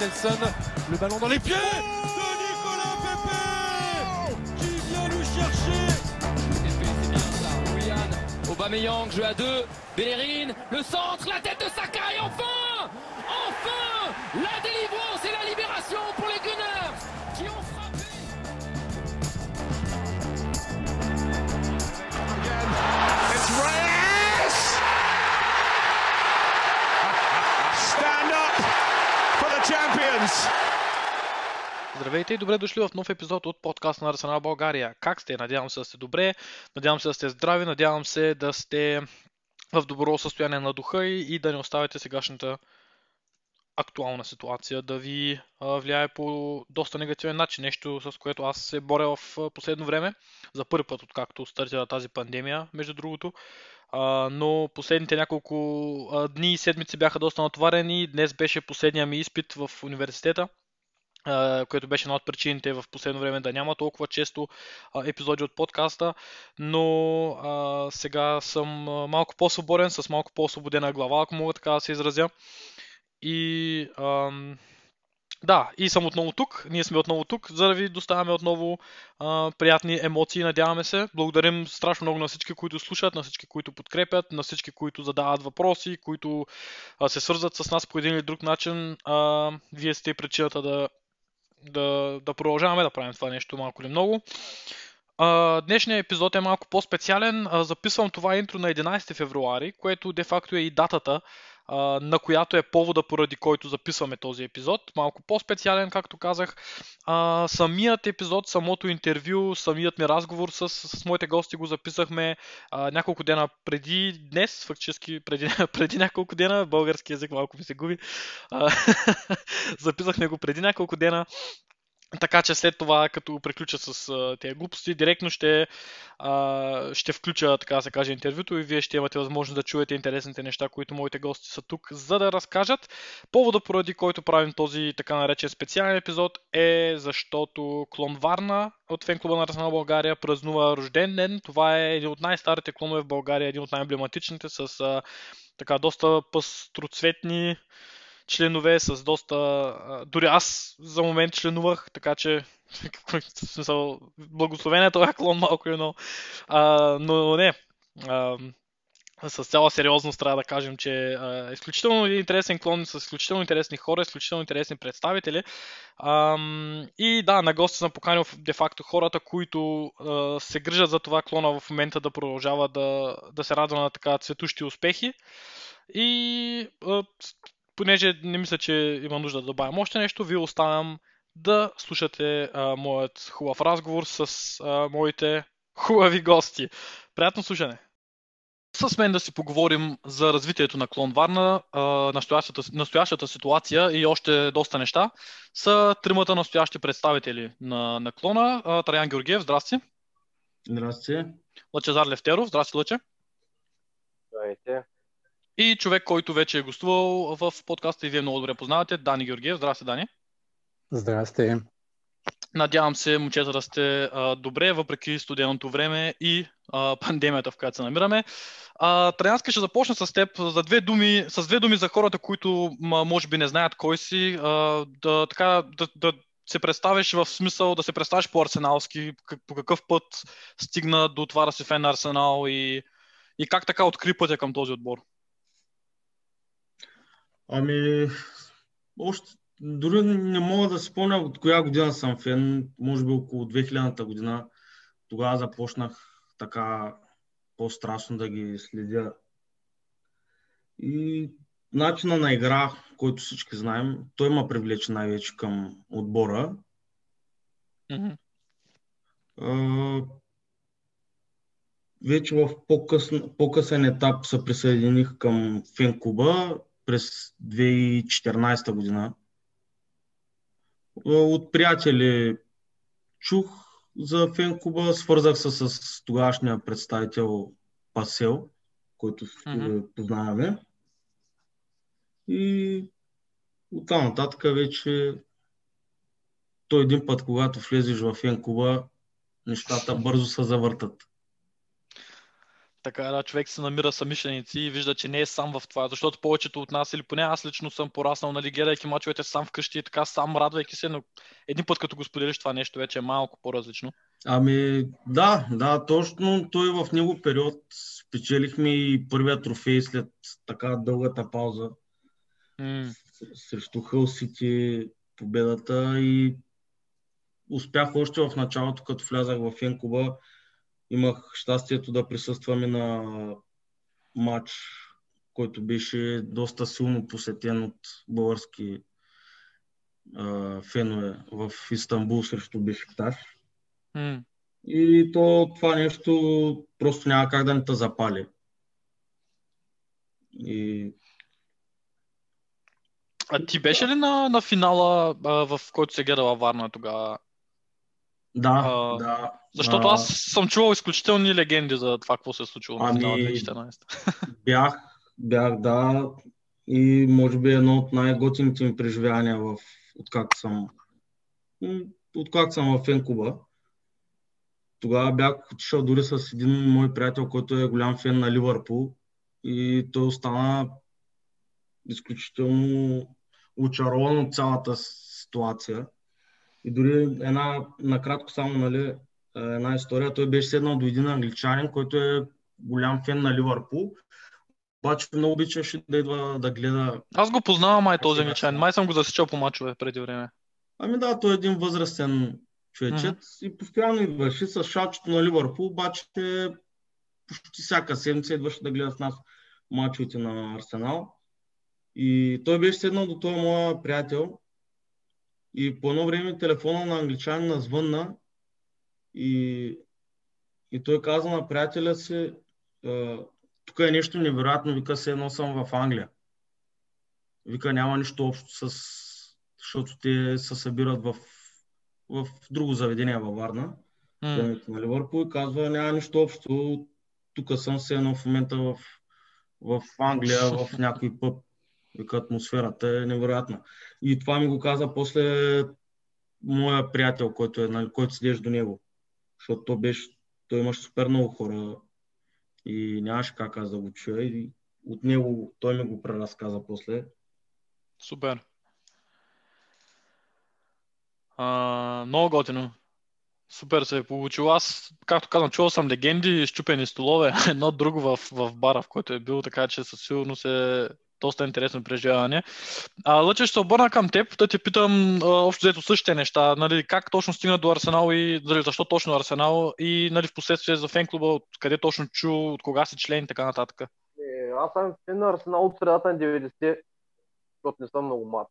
Nelson. Le ballon dans les pieds de Nicolas Pepe qui vient nous chercher. Willian, Aubameyang, jeu à deux, Bellerin, le centre, la tête de Saka et enfin Enfin La délivrance et la libération pour Здравейте и добре дошли в нов епизод от подкаста на Арсенал България. Как сте? Надявам се да сте добре, надявам се да сте здрави, надявам се да сте в добро състояние на духа и, и да не оставяте сегашната актуална ситуация да ви влияе по доста негативен начин. Нещо с което аз се боря в последно време. За първи път, откакто стартира тази пандемия, между другото. Но последните няколко дни и седмици бяха доста натоварени. Днес беше последния ми изпит в университета което беше една от причините в последно време да няма толкова често епизоди от подкаста, но сега съм малко по-свободен, с малко по-освободена глава, ако мога така да се изразя. И да, и съм отново тук. Ние сме отново тук, за да ви доставяме отново приятни емоции, надяваме се. Благодарим страшно много на всички, които слушат, на всички, които подкрепят, на всички, които задават въпроси, които се свързват с нас по един или друг начин. Вие сте причината да, да, да продължаваме да правим това нещо малко или много. Днешният епизод е малко по-специален. Записвам това интро на 11 февруари, което де-факто е и датата, на която е повода, поради който записваме този епизод. Малко по-специален, както казах. Самият епизод, самото интервю, самият ми разговор с, с моите гости го записахме няколко дена преди днес, фактически преди, преди няколко дена, български язик малко ми се губи. Записахме го преди няколко дена. Така че след това, като приключа с а, тези глупости, директно ще, а, ще включа, така да се каже, интервюто и вие ще имате възможност да чуете интересните неща, които моите гости са тук, за да разкажат. Повода, поради който правим този така наречен специален епизод е защото Клон Варна от фен клуба на Арсенал България празнува рожден ден. Това е един от най-старите клонове в България, един от най-емблематичните с а, така доста пъстроцветни членове с доста... Дори аз за момент членувах, така че смисъл, благословен е това клон малко едно. А, но не. А, с цяла сериозност трябва да кажем, че е изключително интересен клон с изключително интересни хора, изключително интересни представители. Ам, и да, на гости съм поканил де-факто хората, които а, се грижат за това клона в момента да продължава да, да се радва на така цветущи успехи. И а, понеже не мисля, че има нужда да добавям още нещо, ви оставям да слушате а, моят хубав разговор с а, моите хубави гости. Приятно слушане! С мен да си поговорим за развитието на Клон Варна, а, настоящата, настоящата ситуация и още доста неща са тримата настоящи представители на, на клона. А, Траян Георгиев, здрасти! Здрасти! Лъчезар Левтеров, здрасти Лъче! Здравейте! И човек, който вече е гостувал в подкаста и вие много добре познавате, Дани Георгиев. Здрасти, Дани. Здрасти. Надявам се, момчета, да сте а, добре, въпреки студеното време и а, пандемията, в която се намираме. А, Траянска ще започна с теб за две думи, с две думи за хората, които може би не знаят кой си, а, да, така, да, да се представиш в смисъл да се представиш по-арсеналски, по какъв път стигна до това да си фен на Арсенал и, и как така откри пътя към този отбор. Ами, още дори не мога да спомня от коя година съм фен, може би около 2000-та година. Тогава започнах така по-страшно да ги следя. И начина на игра, който всички знаем, той ма привлече най-вече към отбора. Mm-hmm. А, вече в по-късен, по-късен етап се присъединих към фен клуба през 2014 година. От приятели чух за фенкуба, свързах се с тогашния представител Пасел, който mm-hmm. познаваме. И оттам нататък вече той един път, когато влезеш в фенкуба, нещата бързо се завъртат. Така да човек се намира самишленици и вижда, че не е сам в това, защото повечето от нас, или поне аз лично съм пораснал, нали, гледайки мачовете сам вкъщи и така сам радвайки се, но един път като го споделиш това нещо вече е малко по-различно. Ами да, да, точно той в него период спечелихме и първия трофей след така дългата пауза М, срещу Хъл Сити победата и успях още в началото, като влязах в Енкуба, имах щастието да присъстваме на матч, който беше доста силно посетен от български а, фенове в Истанбул срещу Бешикташ. м. И то това нещо просто няма как да не те запали. И А ти беше ли на, на финала, а, в който се гледа във Варна тогава? Да, А, да. Защото а, аз съм чувал изключителни легенди за това, какво се е случило на Ами, финала 2014. Бях, бях, да. И може би едно от най-готините ми преживявания в, откакто съм, откакто съм в Енкуба. Тогава бях отишъл дори с един мой приятел, който е голям фен на Ливърпул. И той остана изключително очарован от цялата ситуация. И дори една, накратко само, нали, една история. Той беше седнал до един англичанин, който е голям фен на Ливърпул. Обаче много обичаше да идва да гледа. Аз го познавам май този Сега англичанин. Май съм го засичал по мачове преди време. Ами да, той е един възрастен човечец и постоянно идваше с шалчето на Ливърпул, обаче почти всяка седмица идваше да гледа с нас мачовете на Арсенал. И той беше седнал до този моя приятел и по едно време телефона на англичанина звънна и, и той каза на приятеля си, «А, тук е нещо невероятно, вика се едно съм в Англия. Вика няма нищо общо с... защото те се събират в, в друго заведение във Варна, феновете на Ливърпул и казва няма нищо общо, тук съм се едно в момента в, в Англия, в някой пъб. Вика атмосферата е невероятна. И това ми го каза после моя приятел, който, е, нали, който седеше до него. Защото той, беше, той имаше супер много хора и нямаше как аз да го чуя. И от него той ми го преразказа после. Супер. А, много готино. Супер се е получило. Аз, както казвам, чувал съм легенди, щупени столове, едно друго в, в бара, в който е бил, така че със сигурност е доста интересно преживяване. Лъче, ще се обърна към теб, да те питам а, общо взето същите неща. Нали, как точно стигна до Арсенал и нали, защо точно Арсенал и нали, в последствие за фен клуба, от къде точно чу, от кога си член и така нататък. Е, аз съм фен на Арсенал от средата на 90-те, защото не съм много млад.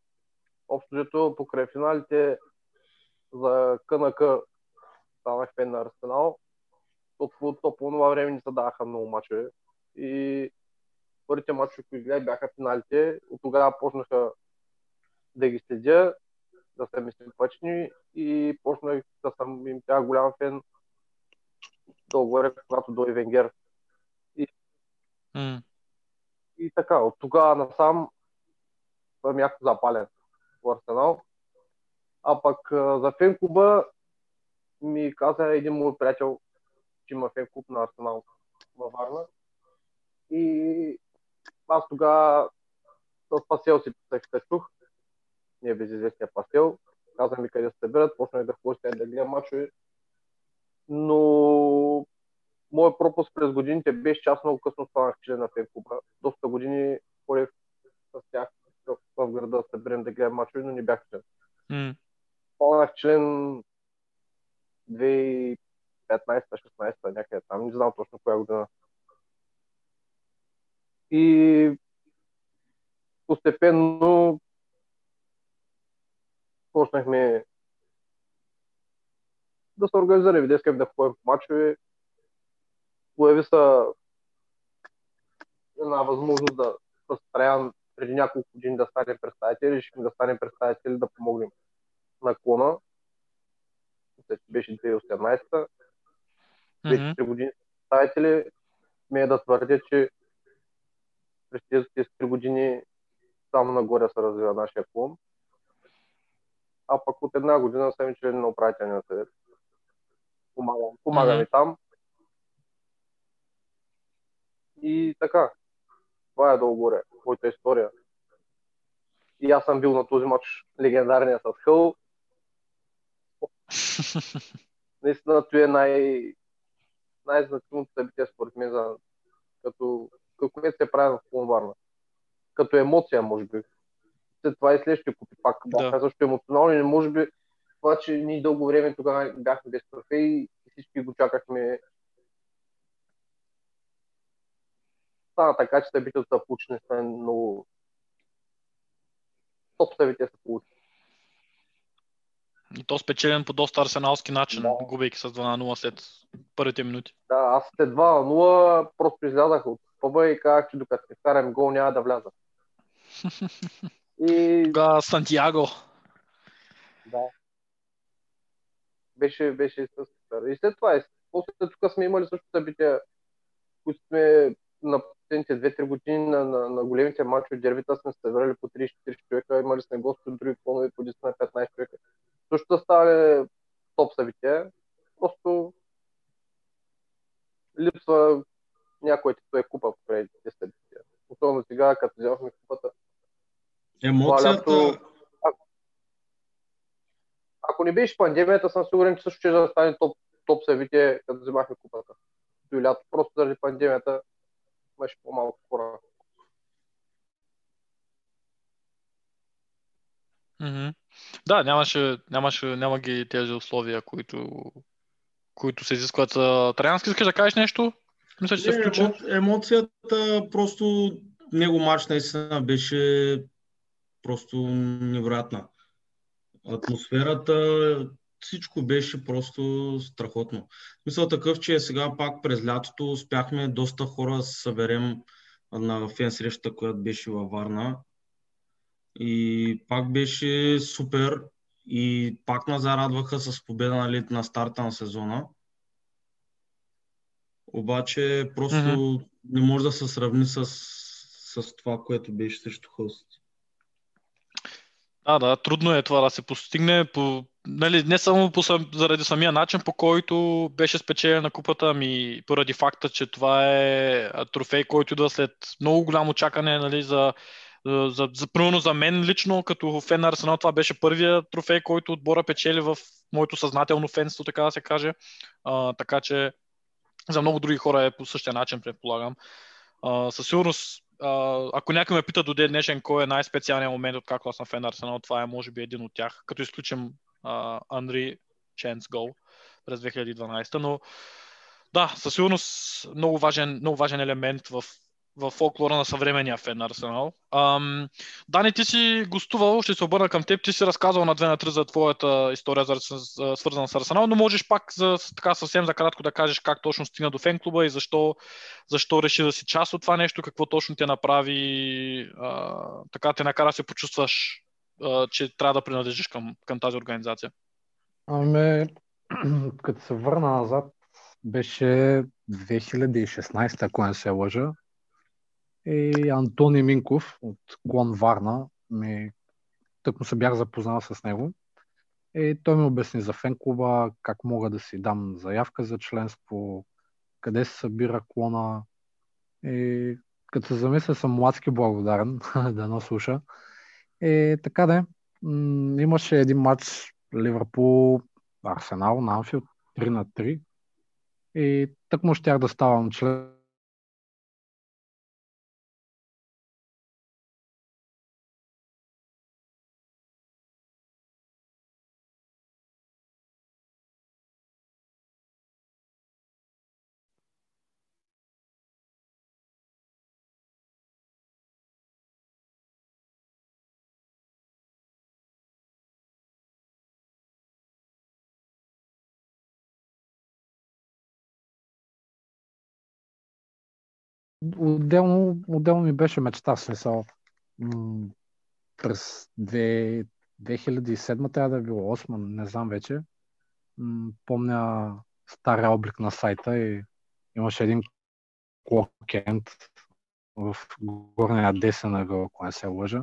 Общо взето покрай финалите за КНК станах фен на Арсенал, защото то по това време не се даваха много мачове. И първите мачове, които гледах, бяха финалите. От тогава почнаха да ги следя, да са ми симпатични и почнах да съм им тя голям фен долу горе, когато дойде Венгер. М. И така, от тогава насам съм яко запален в Арсенал. А пък за фен клуба ми каза един мой приятел, че има фен клуб на Арсенал във Варна. И аз тогава с Пасел си се чух. Не е безизвестния Пасел. Каза ми къде се събират, почнах да ходя да гледам мачове. Но моят пропуск през годините беше, че аз много късно станах член на фен клуба. Доста години ходех с тях в- в града да съберем да гледам мачове, но не бях член. М. Станах член 2015-16 някъде там, не знам точно коя година. И постепенно почнахме да се организираме, да искаме да ходим по мачове. Появи се една възможност да с Траян преди няколко години да станем представители, решихме да станем представители да помогнем на клона. Мисля, беше 2018 вече Мгм. 3 години представители. Смея да твърдя, че през тези 3 години само нагоре се развива нашия клон. А пък от една година съм член на управителния съвет. Помагам, помагам и там. И така. Това е долу-горе, моята история. И аз съм бил на този матч легендарния с Хъл. Наистина, той е най... най-значимото събитие според мен за като, като се прави в Клон Като емоция, може би. След това и следващия купи пак бяха Да. също емоционални, но може би това, че ние дълго време тогава бяхме без трофей и всички го чакахме. Стана така, че събитието са получи наистина много топ събития се получи. И то спечелен по доста арсеналски начин, Да. губейки с 2 на 0 след първите минути. Да, аз след 2 на 0 просто излязах от пъба и казах, че докато не вкарам гол няма да вляза. И Тогава Сантьяго. да. Беше, беше супер. И след това, и после тук сме имали също събития, които сме на последните 2-3 години на, на, на големите матчове, дербита сме се събрали по 30-40 човека, имали сме гости от други клонове по 10 на 15 човека. Също да стане топ събития. Просто липсва някой титул е купа преди тези събития. Особено сега, като вземахме купата. Емоцията, Това лято- Ако не беше пандемията, съм сигурен, че също ще да стане топ, топ събитие, като вземахме купата. До лято. Просто заради пандемията имаше по-малко хора. Да, нямаше, нямаше, няма ги тези условия, които, които се изискват. Траянски, искаш да кажеш нещо? Мисля, че се включи. емо- емоцията, просто него матч наистина беше просто невероятна. Атмосферата, всичко беше просто страхотно. Мисъл такъв, че сега пак през лятото успяхме доста хора да се съберем на фен срещата, която беше във Варна. И пак беше супер. И пак на зарадваха с победа нали, на старта на сезона. Обаче просто не може да се сравни с, с това, което беше срещу Хълст. Да, да, трудно е това да се постигне, по, нали, не само по, заради самия начин, по който беше спечелена купата, ами поради факта, че това е трофей, който идва след много голямо чакане нали, за, за, за, за, примерно за мен лично, като фен на Арсенал, това беше първия трофей, който отбора печели в моето съзнателно фенство, така да се каже. А, така че за много други хора е по същия начин, предполагам. А, със сигурност, а, ако някой ме пита до ден днешен кой е най-специалният момент, откакто аз съм фен на Арсенал, това е може би един от тях, като изключим а, Анри Ченс гол през 2012. Но да, със сигурност много важен, много важен елемент в, в фолклора на съвременния фен на Арсенал. Ам, Дани, ти си гостувал, ще се обърна към теб, ти си разказал на две на три за твоята история, за, за, свързана с Арсенал, но можеш пак за, така съвсем за кратко да кажеш как точно стигна до фен клуба и защо, защо реши да си част от това нещо, какво точно те направи, а, така те накара се почувстваш, а, че трябва да принадлежиш към, към тази организация. Ами, като се върна назад, беше 2016, ако не се лъжа. И Антони Минков от Клон Варна, ми, тък му се бях запознал с него. И той ми обясни за фен клуба, как мога да си дам заявка за членство, къде се събира клона. И като се замисля, съм младски благодарен да не слуша. И така да е. М, Имаше един матч Ливърпул Арсенал на Анфилд 3 на 3. И тък му щях да ставам член Отделно, отделно ми беше мечта, в смисъл. М, през 2, 2007 трябва да е било 8, не знам вече. М, помня стария облик на сайта и имаше един клокенд в горния десен ъгъл, ако не се лъжа.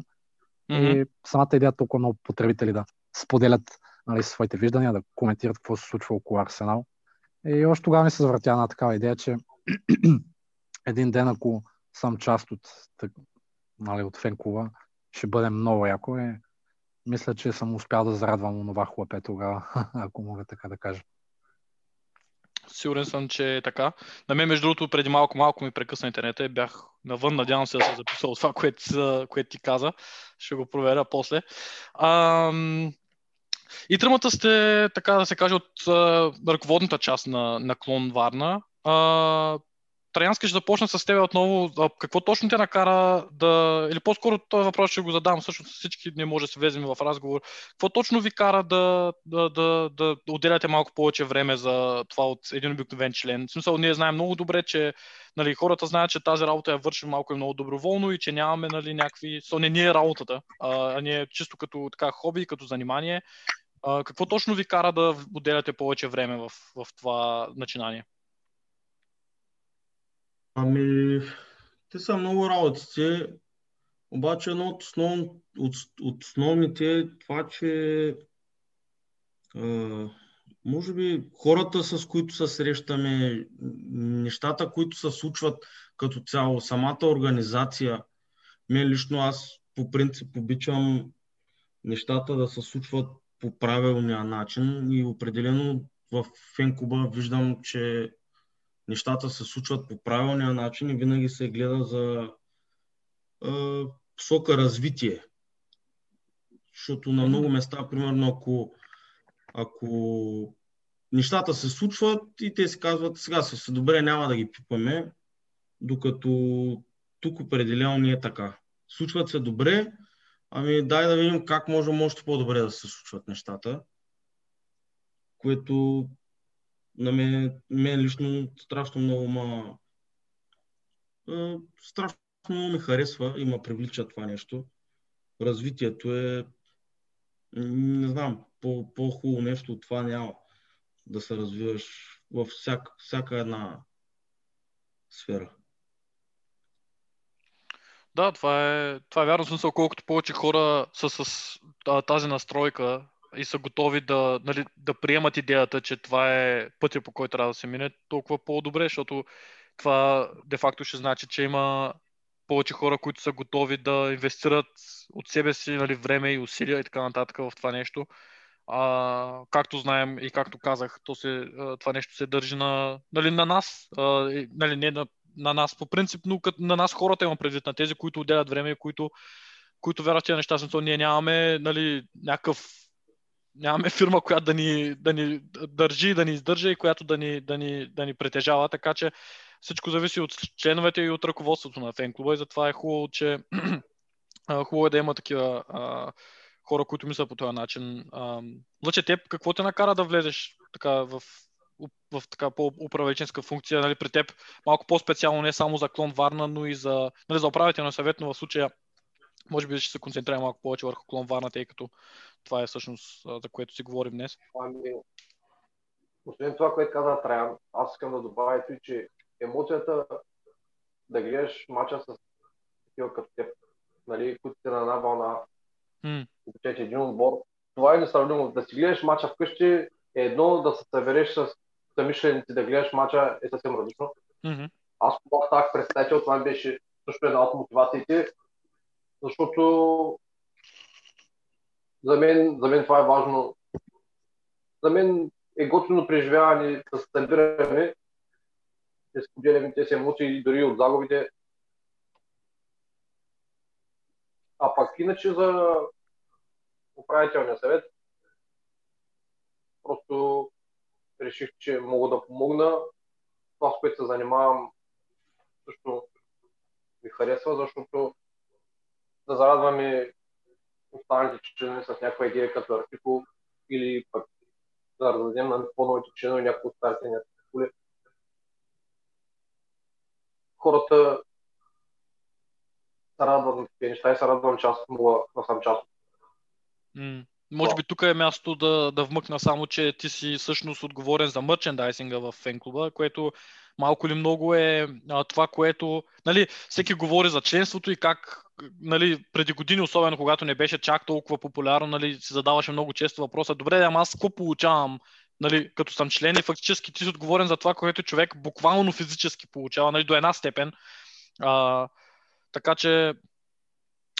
И самата идея толкова много потребители да споделят нали, своите виждания, да коментират какво се случва около Арсенал. И още тогава ми се завъртя на такава идея, че един ден, ако съм част от, так- нали, от фен клуба, ще бъде много яко. Е, мисля, че съм успял да зарадвам онова хлапе тогава, ако мога така да кажа. Сигурен съм, че е така. На мен, между другото, преди малко, малко ми прекъсна интернета и бях навън. Надявам се да се записал това, което, което ти каза. Ще го проверя после. Ам... И тримата сте, така да се каже, от а, ръководната част на, на клон Варна. А, Траянски ще започна с теб отново. Какво точно те накара да... Или по-скоро този въпрос ще го задам. Всъщност всички не може да се влезем в разговор. Какво точно ви кара да, да, да, да отделяте малко повече време за това от един обикновен член? В смисъл, ние знаем много добре, че нали, хората знаят, че тази работа я вършим малко и много доброволно и че нямаме нали, някакви... So, не ни е работата, а, а ни е чисто като така, хоби, като занимание. А, какво точно ви кара да отделяте повече време в, в това начинание? Ами, те са много работите, обаче едно от, основ, от, от основните е това, че а, може би хората, с които се срещаме, нещата, които се случват като цяло, самата организация, мен лично аз по принцип обичам нещата да се случват по правилния начин и определено в фенкуба виждам, че нещата се случват по правилния начин и винаги се гледа за посока развитие. Защото на много места, примерно, ако, ако нещата се случват и те си казват, сега се, се добре, няма да ги пипаме, докато тук определено не е така. Случват се добре, ами дай да видим как можем още по-добре да се случват нещата, което на мен, мен лично страшно много ма... страшно много ми харесва и ме привлича това нещо. Развитието е не знам, по, по-хубаво нещо от това няма да се развиваш във всяка, всяка една сфера. Да, това е, това е вярно смисъл, колкото повече хора са с тази настройка и са готови да, нали, да приемат идеята, че това е пътя по който трябва да се мине, толкова по-добре, защото това де-факто ще значи, че има повече хора, които са готови да инвестират от себе си нали, време и усилия и така нататък в това нещо. А, както знаем и както казах, то се, това нещо се държи на, нали, на нас, а, нали, не на, на нас по принцип, но като на нас хората имам предвид, на тези, които отделят време и които, които вярват тези неща, ние нямаме нали, някакъв нямаме фирма, която да ни, да ни държи, да ни издържа и която да ни, да ни, да ни притежава, така че всичко зависи от членовете и от ръководството на фен-клуба и затова е хубаво, че хубаво е да има такива а, хора, които мислят по този начин. Лъче, теб какво те накара да влезеш така в, в, така по-управленческа функция нали, при теб? Малко по-специално не само за клон Варна, но и за, нали, за управително съвет, но в случая може би ще се концентрираме малко повече върху клон Варна, тъй като това е всъщност за което си говорим днес. Ами, освен това, което каза Траян, аз искам да добавя и че емоцията да гледаш мача с такива като теб, нали, които са на една вълна, mm. един отбор, това е несравнимо. Да си гледаш мача вкъщи е едно, да се събереш с самишленици, да гледаш мача е съвсем различно. Mm-hmm. Аз когато ставах представител, това беше също една от мотивациите, защото за мен, за мен това е важно. За мен е готино преживяване да се събираме, да споделяме тези емоции дори от загубите. А пак иначе за управителния съвет, просто реших, че мога да помогна. Това, с което се занимавам, също ми харесва, защото да зарадваме останалите членове с някаква идея като артикул или пък да раздадем на по-новите членове някакво от старите ни артикули. Хората се радват на такива неща и се радвам, че аз мога да съм част от. Може би тук е място да, да вмъкна само, че ти си всъщност отговорен за мерчендайзинга в фенклуба, което малко или много е а, това, което... Нали, всеки говори за членството и как нали, преди години, особено когато не беше чак толкова популярно, нали, си задаваше много често въпроса, добре, ама аз какво получавам нали, като съм член и фактически ти си отговорен за това, което човек буквално физически получава, нали, до една степен. А, така че,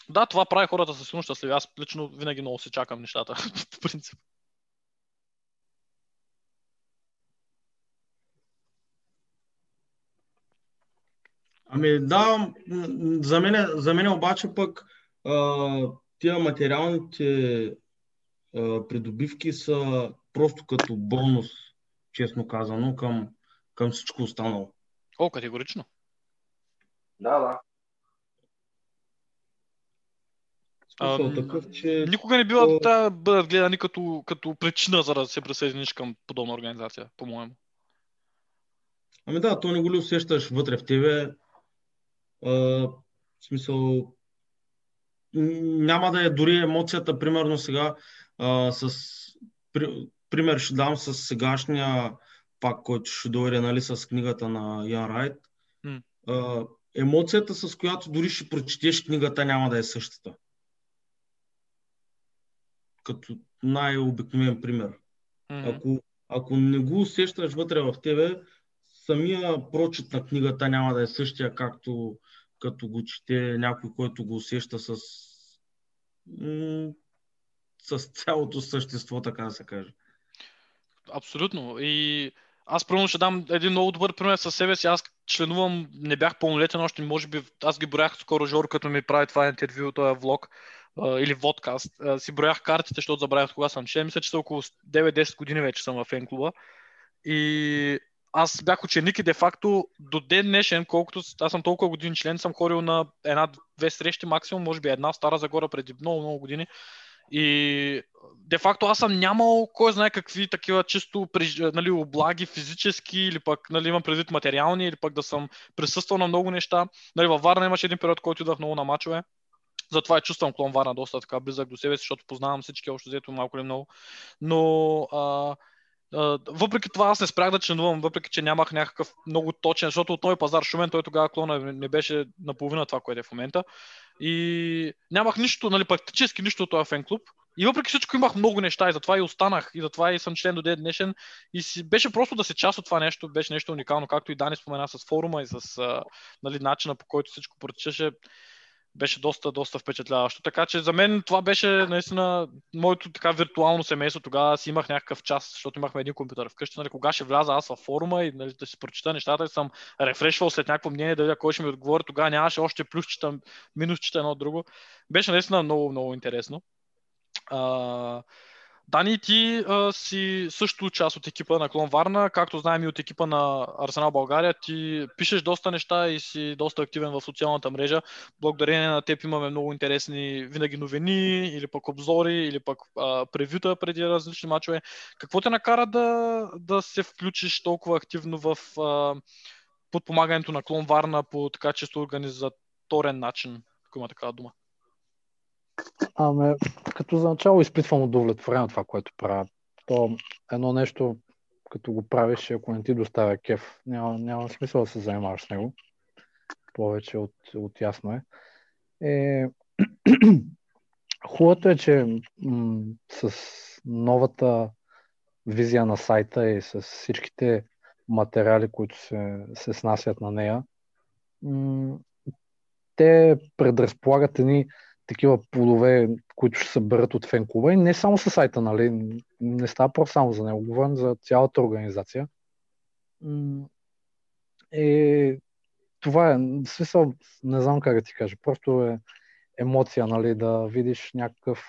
да, това прави хората със силно щастливи. Аз лично винаги много се чакам нещата, по принцип. Ами да, за мен, за мен обаче пък а, тия материалните а, придобивки са просто като бонус, честно казано, към, към всичко останало. О, категорично. Да, да. Ам, такъв, че Никога не бива то- да бъдат гледани като, като причина за да се присъединиш към подобна организация, по-моему. Ами да, то не го ли усещаш вътре в тебе. А, в смисъл, няма да е дори емоцията, примерно сега, а, с, при, пример ще дам с сегашния пак, който ще дойде, нали, с книгата на Ян Райт. М. А, емоцията, с която дори ще прочетеш книгата, няма да е същата. Като най-обикновен пример. Мгм. Ако, ако не го усещаш вътре в тебе, самия прочит на книгата няма да е същия, както като го чете някой, който го усеща с, с цялото същество, така да се каже. Абсолютно. И аз първо ще дам един много добър пример със себе си. Аз членувам, не бях пълнолетен още, може би, аз ги броях скоро Жоро, като ми прави това интервю, този влог или водкаст. Си броях картите, защото забравях кога съм член. Мисля, че са около 9-10 години вече съм в фен клуба. И аз бях ученик и де-факто до ден днешен, колкото аз съм толкова години член, съм ходил на една-две срещи максимум, може би една Стара Загора преди много-много години. И де-факто аз съм нямал кой знае какви такива чисто нали, облаги физически или пък нали, имам предвид материални или пък да съм присъствал на много неща. Нали, във Варна имаше един период, който идвах много на мачове. Затова и чувствам клон Варна доста така близък до себе си, защото познавам всички общо взето малко или много. Но а, въпреки това аз не спрях да членувам, въпреки че нямах някакъв много точен, защото от нови пазар Шумен той тогава клона не- беше наполовина това, което е в момента. И нямах нищо, нали, практически нищо от този фен клуб. И въпреки всичко имах много неща и затова и останах. И затова и съм член до ден днешен. И си, беше просто да се част от това нещо, беше нещо уникално, както и Дани спомена с форума и с а, нали, начина по който всичко протичаше беше доста, доста впечатляващо. Така че за мен това беше наистина моето така виртуално семейство. Тогава си имах някакъв час, защото имахме един компютър вкъщи. Нали, кога ще вляза аз във форума и нали, да си прочита нещата и съм рефрешвал след някакво мнение, да видя кой ще ми отговори. Тогава нямаше още плюсчета, минусчета едно от друго. Беше наистина много, много интересно. А, Дани, ти а, си също част от екипа на Клон Варна, както знаем и от екипа на Арсенал България. Ти пишеш доста неща и си доста активен в социалната мрежа. Благодарение на теб имаме много интересни винаги новини, или пък обзори, или пък а, превюта преди различни мачове. Какво те накара да, да се включиш толкова активно в а, подпомагането на Клон Варна по така често организаторен начин, ако има такава дума? Ами, като за начало изпитвам удовлетворение от това, което правя. То едно нещо, като го правиш, ако не ти доставя кеф, няма, няма смисъл да се занимаваш с него. Повече от, от ясно е. е... Хубавото е, че м- с новата визия на сайта и с всичките материали, които се, се снасят на нея, м- те предразполагат едни такива плодове, които ще се берат от фен клуба и не само със сайта, нали? Не става просто само за него, говорим за цялата организация. И това е, в смисъл, не знам как да ти кажа, просто е емоция, нали, да видиш някакъв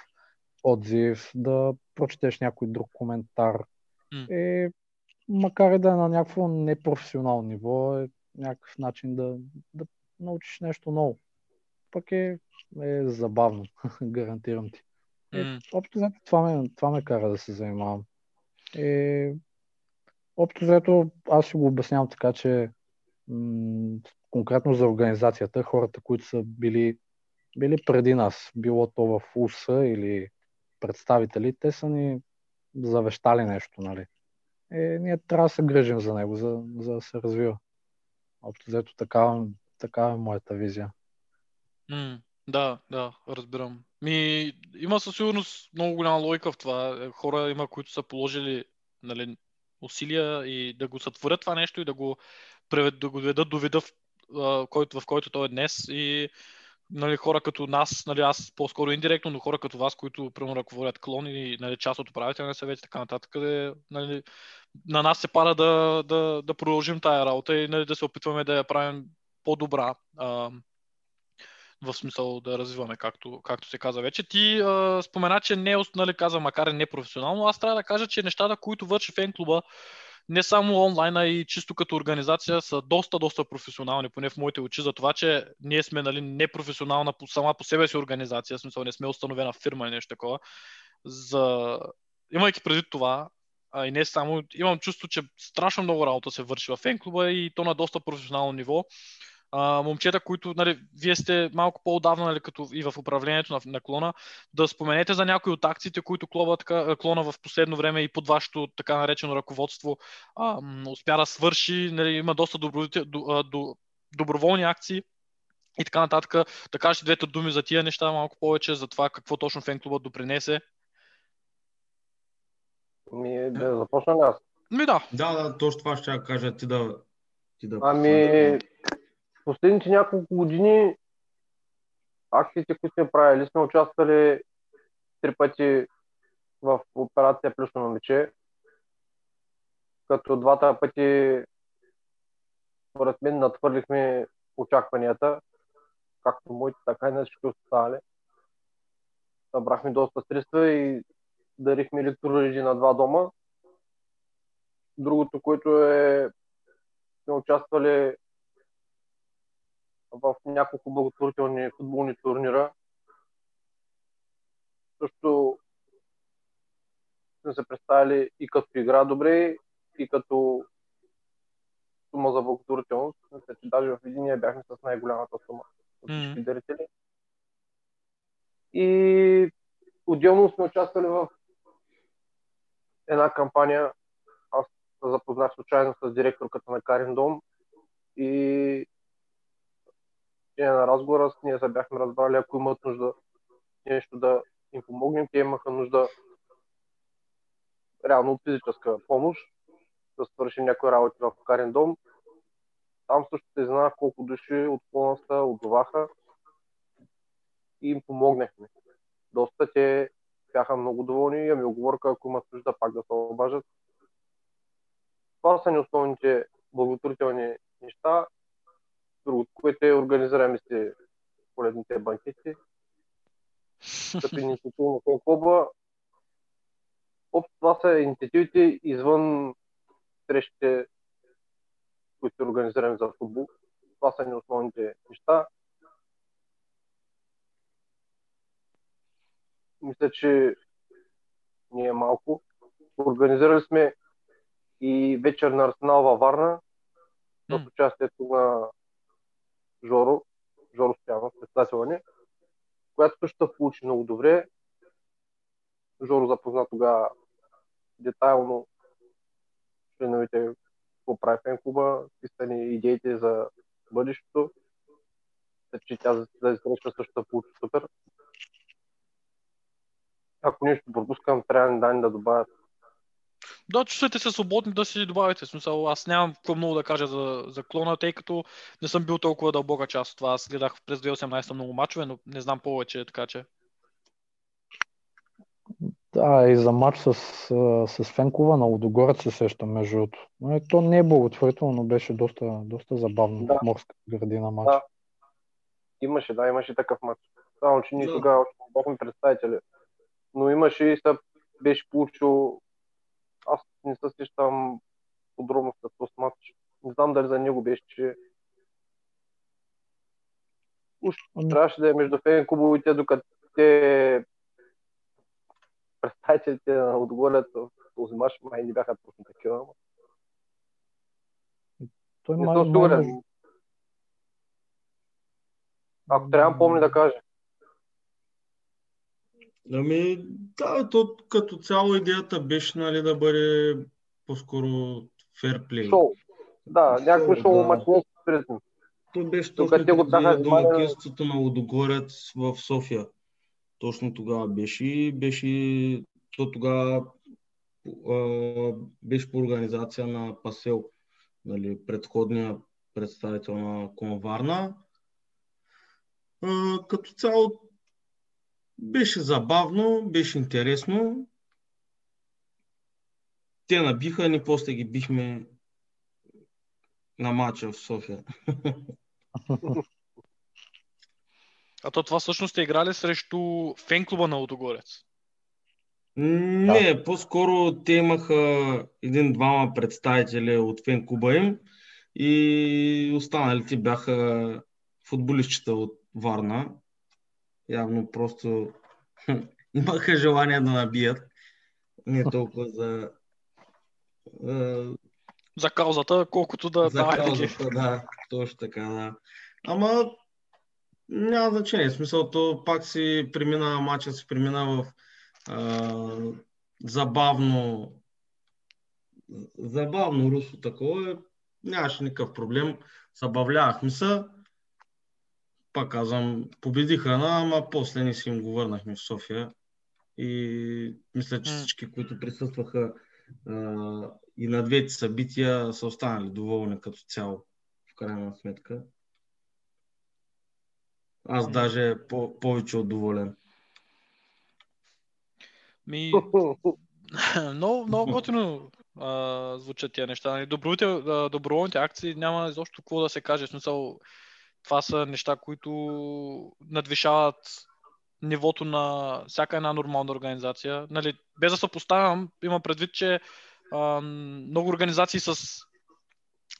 отзив, да прочетеш някой друг коментар. М. И макар и да е на някакво непрофесионално ниво, е някакъв начин да, да научиш нещо ново. Пък е, е забавно, гарантирам ти. Е, М. общо взето това ме, това ме кара да се занимавам. Е, общо взето аз си го обяснявам така, че м- конкретно за организацията, хората, които са били, били преди нас, било то в УСА или представители, те са ни завещали нещо, нали? Е, ние трябва да се грижим за него, за, за да се развива. Общо взето такава, такава е моята визия. М, да, да, разбирам. Ми, има със сигурност много голяма логика в това. Хора има, които са положили нали, усилия и да го сътворят това нещо и да го, превед, да го доведат до вида, в, който, в който той е днес. И нали, хора като нас, нали, аз по-скоро индиректно, но хора като вас, които примерно ръководят клон и нали, част от управителния съвет и така нататък, къде, нали, на нас се пада да, да, да продължим тая работа и нали, да се опитваме да я правим по-добра. А, в смисъл да развиваме, както, както се каза вече. Ти а, спомена, че не, нали, каза, макар и непрофесионално, аз трябва да кажа, че нещата, които върши фен клуба, не само онлайн, а и чисто като организация са доста, доста професионални, поне в моите очи, за това, че ние сме нали, непрофесионална по, сама по себе си организация, в смисъл не сме установена фирма или нещо такова. За... Имайки преди това, а и не само, имам чувство, че страшно много работа се върши в фен клуба и то на доста професионално ниво а, момчета, които, нали, вие сте малко по-отдавна, нали, като и в управлението на, на клона, да споменете за някои от акциите, които клоба, така, клона в последно време и под вашето така наречено ръководство а, успя да свърши. Нали, има доста добро, до, до, доброволни акции и така нататък. Да кажете двете думи за тия неща малко повече, за това какво точно фен клубът допринесе. Ми, да започна аз? Ми да. Да, да, точно това ще кажа ти да... Ти да ами, последните няколко години акциите, които сме правили, сме участвали три пъти в операция Плюсно момиче, като двата пъти според мен надхвърлихме очакванията, както моите, така и на всички останали. Събрахме доста средства и дарихме електроуреди на два дома. Другото, което е сме участвали в няколко благотворителни футболни турнира. Също сме се представили и като игра добре, и като сума за благотворителност. Мисля, че даже в единия бяхме с най-голямата сума от всички дарители. И отделно сме участвали в една кампания. Аз се запознах случайно с директорката на Карин Дом и на разговора ние се бяхме разбрали, ако имат нужда нещо да им помогнем, те имаха нужда реално от физическа помощ, да свършим някои работи в карен дом. Там също се знах колко души от клоната отзоваха и им помогнахме. Доста те бяха много доволни и ми оговорка, ако имат нужда пак да се обажат. Това са ни основните благотворителни неща. Другото, което е организираме си коледните банкети. Като инициатива на клуба. Общо това са инициативите извън срещите, които организираме за футбол. Това са ни основните неща. Мисля, че ние малко. Организирали сме и вечер на Арсенал във Варна с участието на Жоро, Жоро Стоянов, председателя ни, която също получи много добре. Жоро запозна тогава детайлно членовете какво прави фен клуба, писани идеите за бъдещето. че тя за изгреща също получи супер. Ако нещо пропускам, трябва да да добавят да, чувствате се свободни да си добавите. Смисъл, аз нямам какво много да кажа за, за клона, тъй като не съм бил толкова дълбока част от това. Аз гледах през 2018 много мачове, но не знам повече, така че. Да, и за матч с, с Фенкова на Лодогорец се сещам, между другото. То не е благотворително, но беше доста, доста забавно. Да. Морска градина матч. Да. Имаше, да, имаше такъв матч. Само, че ние да. тогава още бяхме представители. Но имаше и са беше получил не се сещам подробно с този матч. Не знам дали за него беше, че уж трябваше да е между фен клубовите, докато те представителите на отговорят в този мач май не бяха точно такива. Той май, май, Ако трябва помни да каже. Ами, да, то като цяло идеята беше нали, да бъде по-скоро ферплей. Шоу. Да, някакво шоу, да. мач не е То беше точно го домакинството на Лодогорец в София. Точно тогава беше. Беше то тогава беше по организация на Пасел, нали, предходния представител на Конварна. А, като цяло беше забавно, беше интересно. Те набиха, ни после ги бихме на матча в София. А то това всъщност сте играли срещу фен-клуба на Лудогорец. Не, по-скоро те имаха един-двама представители от фен клуба им и останалите бяха футболистчета от Варна. Явно просто имаха желание да набият. Не толкова за за каузата, колкото да за каузата, да, точно така, да. Ама няма значение. В смисъл, то пак си премина, матча си премина в а, забавно забавно русо такова. Нямаше никакъв проблем. Забавлявахме се. Пак казвам, победиха на, ама после не си им го върнахме в София. И мисля, че всички, които присъстваха а, и на двете събития са останали доволни като цяло, в крайна сметка. Аз даже по- повече от доволен. Ми, много, много готино звучат тия неща. Нали, доброволните, доброволните акции няма изобщо какво да се каже. В смисъл, това са неща, които надвишават нивото на всяка една нормална организация. Нали, без да се поставям, има предвид, че а, много организации с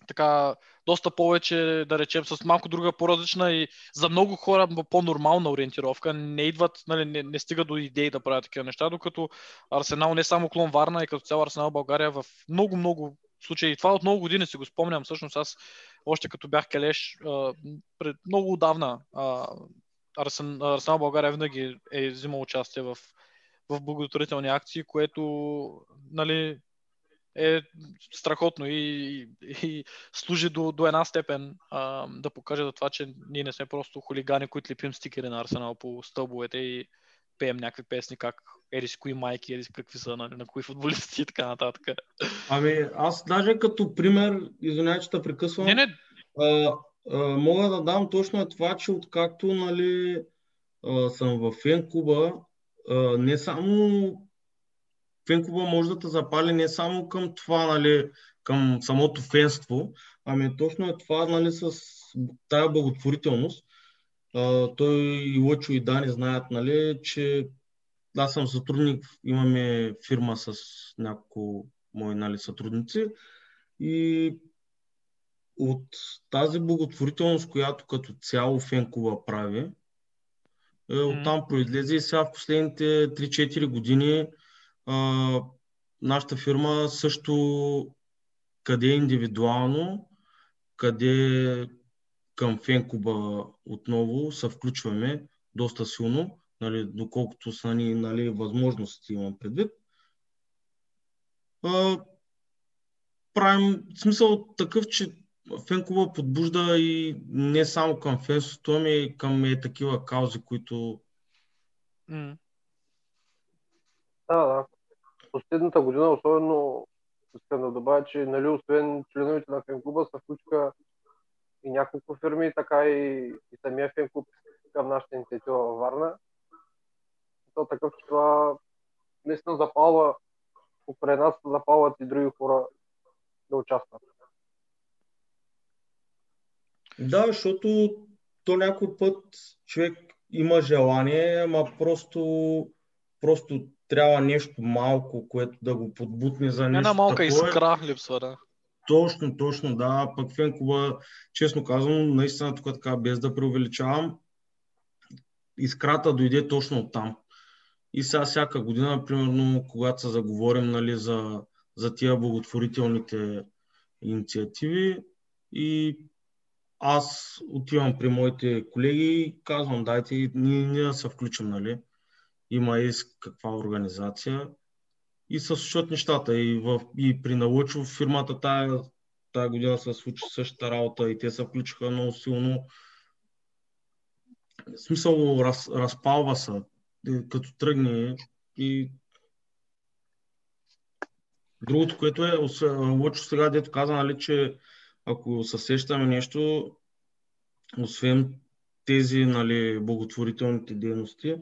така доста повече, да речем, с малко друга по-различна и за много хора по-нормална ориентировка. Не идват, нали, не, не стига до идеи да правят такива неща, докато Арсенал не само клон Варна, и като цяло Арсенал България в много-много случаи. Това от много години си го спомням. Всъщност аз още като бях келеш, пред много отдавна Арсен, Арсенал България винаги е взимал участие в, в благотворителни акции, което нали, е страхотно и, и, и служи до, до една степен а, да покаже за това, че ние не сме просто хулигани, които лепим стикери на Арсенал по стълбовете и пеем някакви песни, как ери си кои майки, ери си какви са, нали, на кои футболисти и така нататък. Ами аз даже като пример, извинявай, че те прекъсвам, не, не. А, а, мога да дам точно е това, че откакто нали, а, съм в фен клуба, а, не само фенклуба може да те запали не само към това, нали, към самото фенство, ами точно е това нали, с тая благотворителност. А, той и Лъчо и Дани знаят, нали, че аз съм сътрудник, имаме фирма с няколко мои нали, сътрудници. И от тази благотворителност, която като цяло фенкова прави, е, оттам произлезе и сега в последните 3-4 години а, нашата фирма също къде е индивидуално, къде към фенкуба отново се включваме доста силно, нали, доколкото са ни нали, възможности имам предвид. А, правим смисъл такъв, че фенкуба подбужда и не само към фенството, ами и към е, такива каузи, които... Mm. Да, да последната година особено искам да добавя, че нали, освен членовете на фенклуба се включиха и няколко фирми, така и, и самия фенклуб към нашата инициатива във Варна. То такъв, че това наистина запалва, покрай нас запалват и други хора да участват. Да, защото то някой път човек има желание, ама просто, просто трябва нещо малко, което да го подбутне за нещо Една малка такова. искра липсва, да. Точно, точно, да. Пък Фенкова, честно казвам, наистина тук така, без да преувеличавам, искрата дойде точно от там. И сега всяка година, примерно, когато се заговорим нали, за, за тия благотворителните инициативи и аз отивам при моите колеги и казвам, дайте, ние, ние да се включим, нали? има и каква организация и се случват нещата. И, в, и при Налъчо фирмата тая, тая година се случи същата работа и те се включиха много силно. В смисъл раз, разпалва се, като тръгне и Другото, което е, Лъчо сега дето каза, нали, че ако се сещаме нещо, освен тези нали, благотворителните дейности,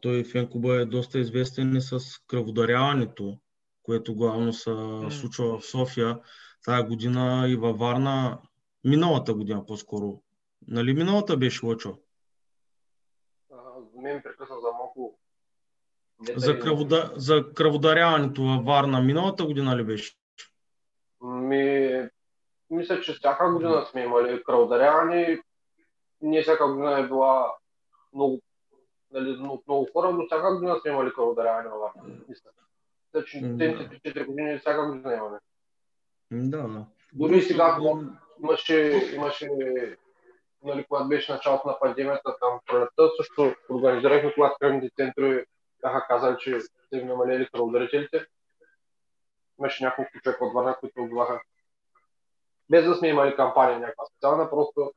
той Фен Куба е доста известен и с кръводаряването, което главно се случва в София тая година и във Варна, миналата година по-скоро. Нали миналата беше Лъчо? Мен прекъсна за малко. За, кръвода... за кръводаряването във Варна миналата година ли беше? Ми, мисля, че всяка година сме имали кръводаряване. Не всяка година е била много, нали, от много хора, но всяка година сме имали кръводаряване във Варна. Мисля, че последните 4 години всяка година имаме. Да, да. Дори сега, имаше, имаше нали, когато беше началото на пандемията, там пролетта, също организирахме, когато кръвните центрове бяха казали, че са им намалели кръводарителите. Имаше няколко човека от Варна, които отговаха. Без да сме имали кампания някаква специална, просто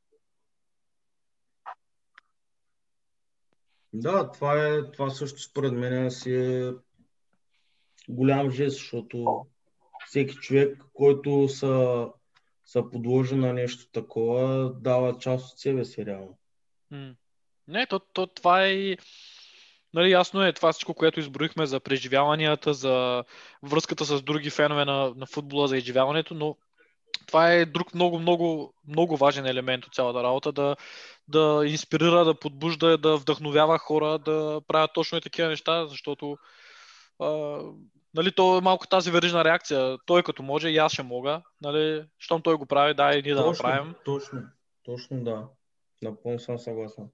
Да, това, е, това също според мен си е голям жест, защото всеки човек, който са, са подложи на нещо такова, дава част от себе си реално. Не, то, то това е. Нали, ясно е това всичко, което изброихме за преживяванията, за връзката с други фенове на, на футбола, за изживяването, но това е друг много, много, много важен елемент от цялата работа, да, да инспирира, да подбужда, да вдъхновява хора да правят точно и такива неща, защото а, нали, то е малко тази верижна реакция. Той като може, и аз ще мога. Нали, щом той го прави, да, и ние да точно, направим. точно, точно да. Напълно съм съгласен.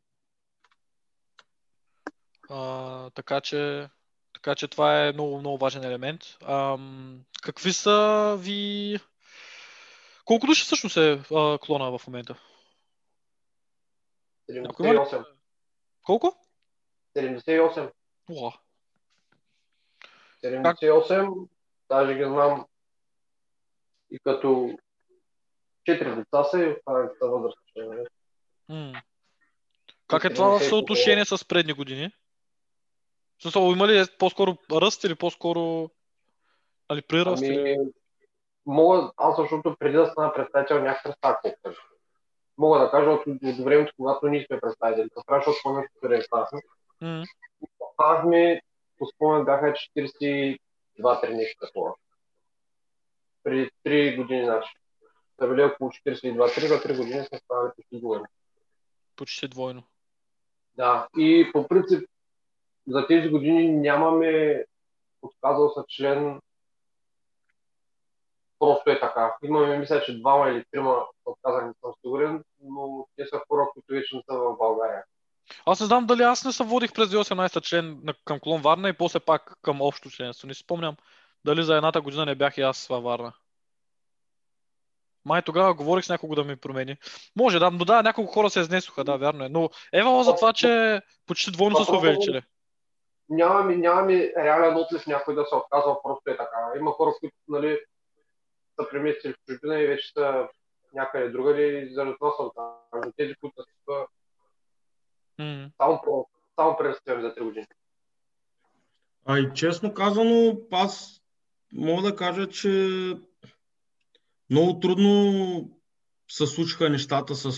А, така че, така че това е много, много важен елемент. Ам, какви са ви... Колко души всъщност е а, клона в момента? Ако има ли- 78. Колко? 78. Уа. 78, даже ги знам и като 4 деца са и останалите нали? М. Как е това в 70 съотношение с предни години? В смисъл, има ли по-скоро ръст или по-скоро али приръст? Ами, мога, аз защото преди да стана представител нямах представа е. Мога да кажа от, от времето, когато ние сме представители. Това защото спомням, че станахме. М. Станахме, по спомен бяха 42-3 нещо такова. Преди 3 години, значи. Са били около 42-3, за 3 години сме станали почти двойно. Почти двойно. Да, и по принцип за тези години нямаме отказал се член. Просто е така. Имаме, мисля, че двама или трима отказани, не съм сигурен, но те са хора, които вече не са в България. Аз не знам дали аз не се водих през 2018 член на, към Клон Варна и после пак към общо членство. Не си спомням дали за едната година не бях и аз във Варна. Май тогава говорих с някого да ми промени. Може да, но да, няколко хора се изнесоха, да, вярно е. Но Ева за това, че почти двойно са се увеличили. Нямаме, нямаме реален отлив някой да се отказва, просто е така. Има хора, които нали, са преместили в чужбина и вече са някъде другаде и заради това са отказали. Тези, които са М. само, про- само преръстяваме за 3 години. А и честно казано, аз мога да кажа, че много трудно се случиха нещата с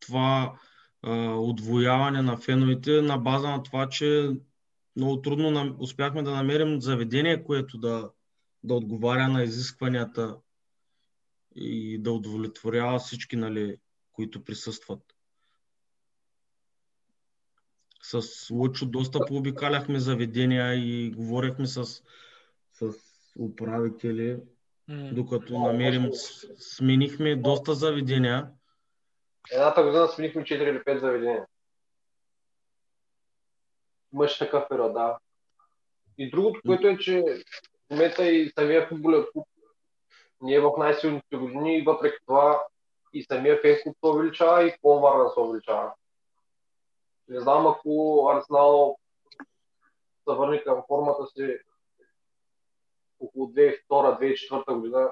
това а, отвояване на феновете на база на това, че много трудно нам, успяхме да намерим заведение, което да, да отговаря на изискванията и да удовлетворява всички, нали, които присъстват. С Лъчо доста пообикаляхме заведения и говорихме с, с управители, докато намерим, сменихме доста заведения. Едната година сменихме 4 или 5 заведения. Имаше такъв период, да. И другото, което е, че в момента и самия футболен клуб не е в най-силните години и въпреки това и самия клуб се увеличава и Клон Варна се увеличава. Не знам ако Арсенал се върне към формата си около 2002-2004 година.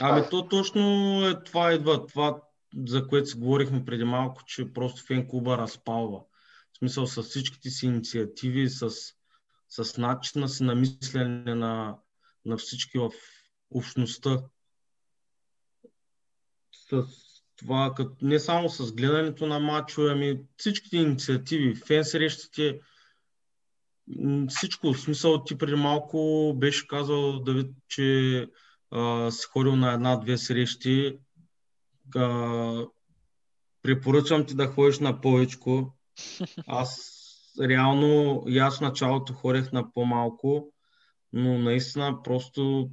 Ами то точно е това идва, това за което си говорихме преди малко, че просто фен клуба разпалва. В смисъл с всичките си инициативи, с, с начина си на мислене на, на всички в общността. С това, като, не само с гледането на матчове, ами всичките инициативи, фен срещите, всичко. В смисъл ти преди малко беше казал Давид, че а, си ходил на една-две срещи. А, препоръчвам ти да ходиш на повечко. Аз реално и аз в началото ходех на по-малко, но наистина просто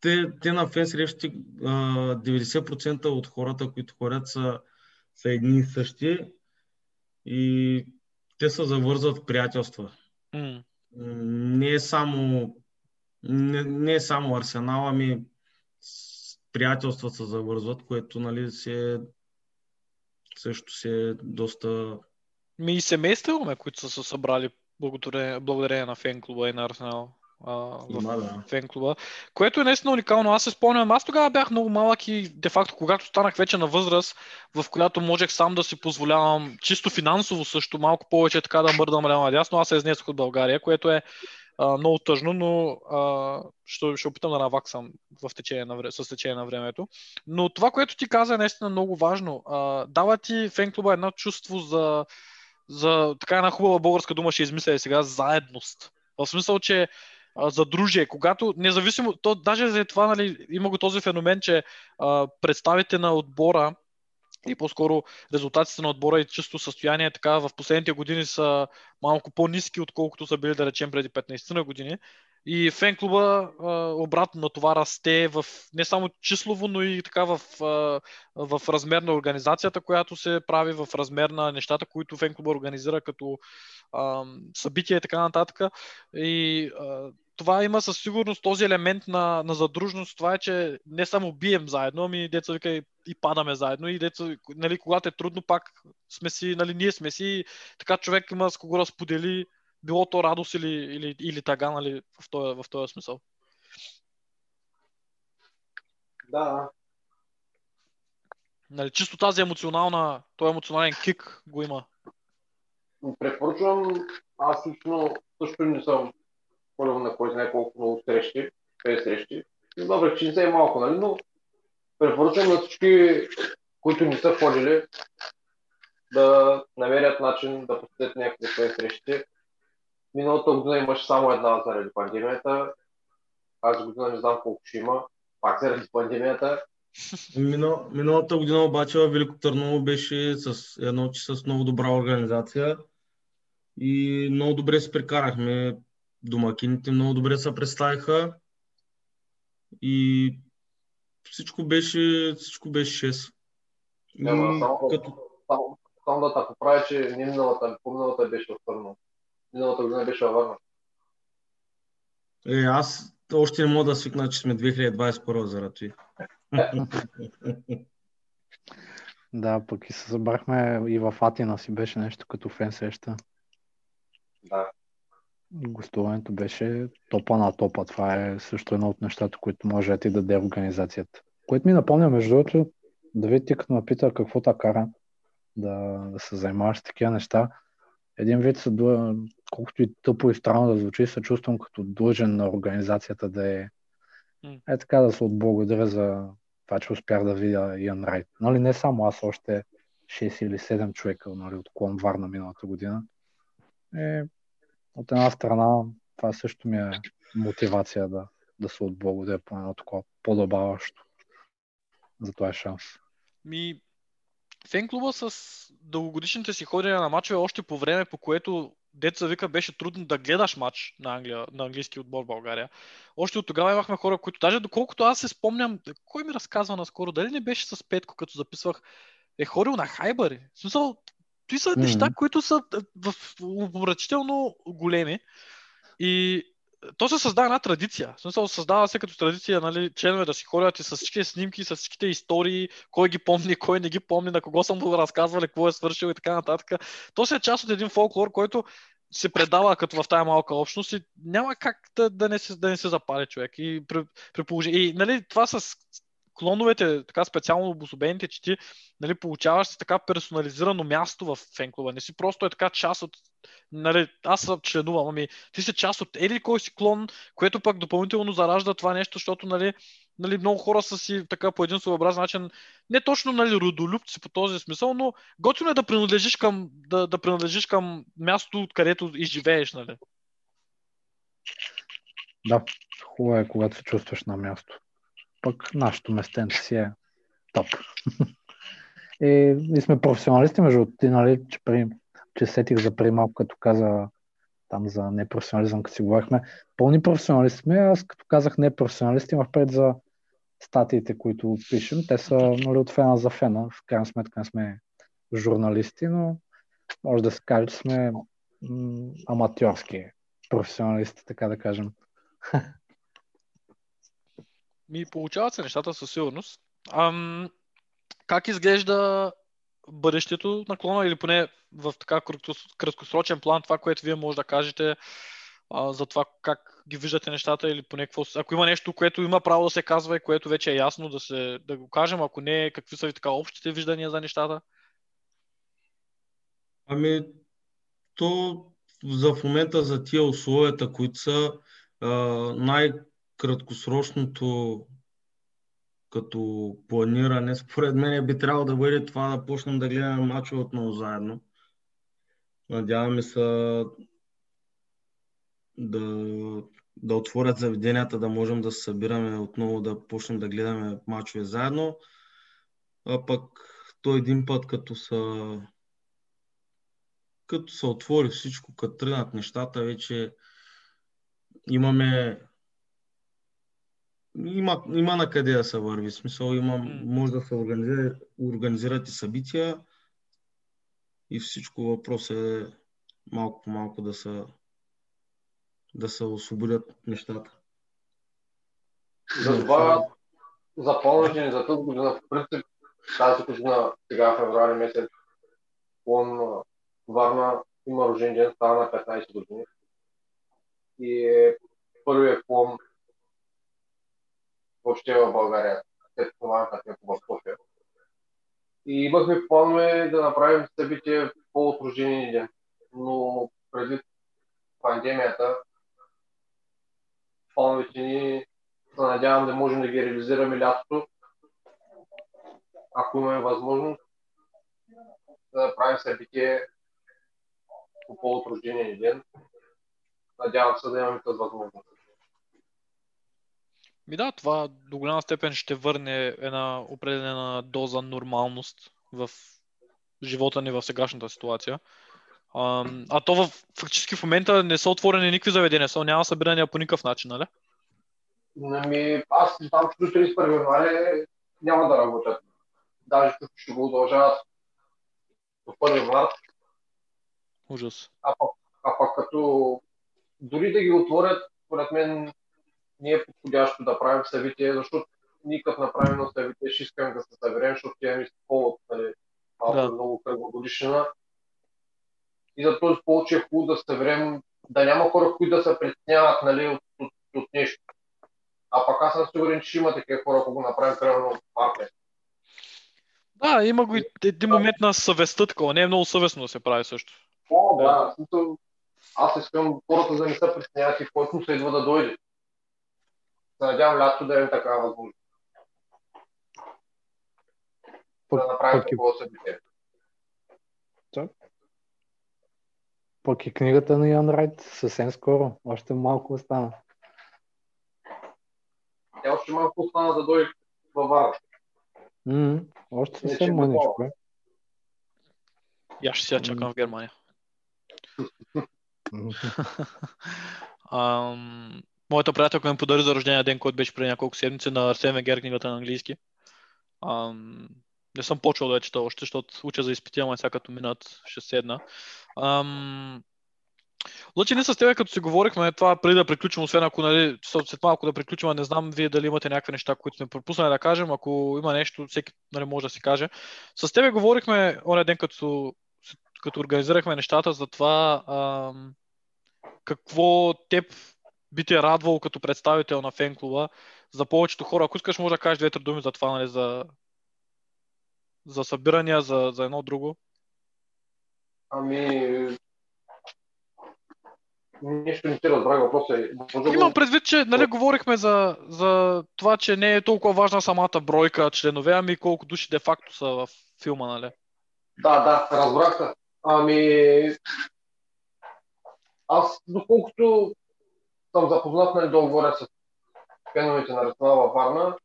те, те на фен срещи 90% от хората, които ходят са, са едни и същи и те се завързват приятелства. М. Не е само не, не е само Арсенал, ами приятелства се завързват, което нали, си е, също си е доста Ми и семейства имаме, които са се събрали благодарение, благодарение на фен клуба и на Арсенал. В да. фен клуба, което е наистина уникално. Аз се спомням, аз тогава бях много малък и де-факто, когато станах вече на възраст, в която можех сам да си позволявам чисто финансово също малко повече така да мърдам ляво надясно, аз се изнесох от България, което е а, много тъжно, но а, ще, ще опитам да наваксам в течение на, с течение на времето. Но това, което ти каза е наистина много важно. А, дава ти фен клуба едно чувство за, за така една хубава българска дума ще измисля и сега заедност. В смисъл, че за дружие, когато независимо, то даже за това нали, има го този феномен, че а, представите на отбора и по-скоро резултатите на отбора и чисто състояние така в последните години са малко по-низки, отколкото са били, да речем, преди 15 на години. И фен клуба обратно на това расте в не само числово, но и така в, в размер на организацията, която се прави, в размер на нещата, които фен клуба организира като а, събития и така нататък. И това има със сигурност този елемент на, на задружност. Това е, че не само бием заедно, ами деца вика и, и падаме заедно. И деца, нали, когато е трудно, пак сме си, нали, ние сме си. Така човек има с кого да сподели, било то радост или, или, или тага, нали, в този, в този смисъл. Да, Нали, чисто тази емоционална, този емоционален кик го има. препоръчвам, аз лично също не съм ходил на кой знае колко много срещи, 5 срещи. Добре, че не са и малко, нали, но препоръчвам на всички, които не са ходили, да намерят начин да посетят някакви свои срещи. Миналата година имаше само една заради пандемията. Тази година не знам колко ще има, пак заради пандемията. Минал, миналата година обаче в Велико Търново беше с едно, че с много добра организация и много добре се прекарахме. Домакините много добре се представиха и всичко беше, всичко беше 6. Няма, само, като, само, само да те поправя, че не миналата, по-миналата беше в Търново. Миналата година беше във Варна. е, аз още не мога да свикна, че сме 2021 заради това. Да, пък и се събрахме и в Атина си беше нещо като фен среща. Да. Гостуването беше топа на топа. Това е също едно от нещата, които може да ти даде организацията. Което ми напомня, между другото, Давид ти като ме пита какво те кара да, да се занимаваш с такива неща. Един вид ду- колкото и тъпо и странно да звучи, се чувствам като длъжен на организацията да е е така да се отблагодаря за това, че успях да видя Иан Райт. Нали, не само аз, още 6 или 7 човека нали, от Клон Варна миналата година. Е, от една страна, това също ми е мотивация да, да се отблагодаря по едно такова по-добаващо за този шанс. Ми, фен клуба с дългогодишните си ходене на матчове още по време, по което деца вика беше трудно да гледаш матч на, Англия, на английски отбор в България. Още от тогава имахме хора, които даже доколкото аз се спомням, кой ми разказва наскоро, дали не беше с Петко, като записвах, е ходил на Хайбър. В смисъл, той са Мгм. неща, които са е, в обратително големи. И то се създава една традиция. В смисъл, създава се като традиция, нали, членове да си ходят и с всички снимки, с всичките истории, кой ги помни, кой не ги помни, на кого съм го разказвали, какво е свършил и така нататък. То се е част от един фолклор, който се предава като в тая малка общност и няма как да, да, не, се, да не се запали човек. И при, при положение... И нали, това с клоновете, така специално обособените, че ти нали, получаваш си така персонализирано място в фенклуба. Не си просто е така част от... Нали, аз съм членувам, ами ти си част от еди кой си клон, което пък допълнително заражда това нещо, защото нали, нали, много хора са си така по един своеобразен начин, не точно нали, родолюбци по този смисъл, но готино е да принадлежиш към, да, да принадлежиш към мястото, откъдето изживееш. Нали. Да, хубаво е, когато се чувстваш на място. Пък нашето местенце си е топ. И ние сме професионалисти, между ти, нали, че, при, че сетих за преди малко, като каза там за непрофесионализъм, като си говорихме. Пълни професионалисти сме, аз като казах непрофесионалисти, имах пред за статиите, които пишем. Те са нали, от фена за фена. В крайна сметка не сме журналисти, но може да се каже, че сме м- аматьорски професионалисти, така да кажем. Ми получават се нещата със сигурност. Ам, как изглежда бъдещето на клона или поне в така краткосрочен план това, което вие може да кажете а, за това как ги виждате нещата или поне какво... Ако има нещо, което има право да се казва и което вече е ясно да, се, да го кажем, ако не, какви са ви така общите виждания за нещата? Ами, то за в момента за тия условията, които са а, най-краткосрочното като планиране, според мен би трябвало да бъде това да почнем да гледаме мачове отново заедно. Надяваме се да, да отворят заведенията, да можем да се събираме отново, да почнем да гледаме мачове заедно. А пък то един път, като са като се отвори всичко, като тръгнат нещата, вече имаме има, има на къде да се върви. В смисъл, има, може да се организират, организират и събития и всичко въпрос е малко по малко да се, да се освободят нещата. Затова за по-рождени за тази година, в принцип, тази година, сега февруари месец, клон Варна има рожден ден, става на 15 години. И е първият клон въобще в България, след това на в София. И имахме планове да направим събитие по от рождения ден, но преди пандемията плановете ни се надявам да можем да ги реализираме лятото, ако имаме възможност да направим събитие по повод рождения ден. Надявам се да имаме тази възможност. Ми да, това до голяма степен ще върне една определена доза нормалност в живота ни в сегашната ситуация. А, а то в, фактически в момента не са отворени никакви заведения, са, няма събирания по никакъв начин, нали? Ами, аз знам, че до 31 януари няма да работят. Даже ще го удължават до 1 март. Ужас. А пък, а пък като дори да ги отворят, според мен не е подходящо да правим събитие, защото ние като направим на събитие ще искам да се съберем, защото ми повод, нали, малко да. много кръгогодишна. И за този повод че е хубаво да се съберем, да няма хора, които да се притесняват нали, от, от, от, нещо. А пък аз съм сигурен, че има такива хора, ако го направим крайно марта. Да, има го и един момент на съвестта такова. Не е много съвестно да се прави също. О, да. да. Аз искам хората да не се притесняват и който се идва да дойде се надявам лято да е такава възможност. Да направим такова събитие. Пък и книгата на Ян Райт съвсем скоро. Още малко остана. Тя още малко остана да дойде във Варна. Mm, още съвсем мъничко. Е. И аз ще сега чакам в Германия. um, моята приятелка ми подари за рождения ден, който беше преди няколко седмици на Арсен Вегер книгата на английски. Ам, не съм почвал да я чета още, защото уча за изпития, ама сега като минат ще седна. Ам, Лъчи, ние с теб, като си говорихме, това преди да приключим, освен ако нали, след малко да приключим, не знам вие дали имате някакви неща, които сме пропуснали да кажем. Ако има нещо, всеки нали, може да си каже. С тебе говорихме оня ден, като, като организирахме нещата за това ам, какво теб би те радвало като представител на фен клуба за повечето хора. Ако искаш, може да кажеш две-три думи за това, нали, за, за събирания, за, за едно друго. Ами... Нищо не ти разбрах въпроса. Може Имам предвид, че нали, говорихме за, за това, че не е толкова важна самата бройка членове, ами колко души де-факто са в филма, нали? Да, да, разбрах те. Ами... Аз, доколкото съм запознат, нали, да говоря с феновете на Арсенал във Варна,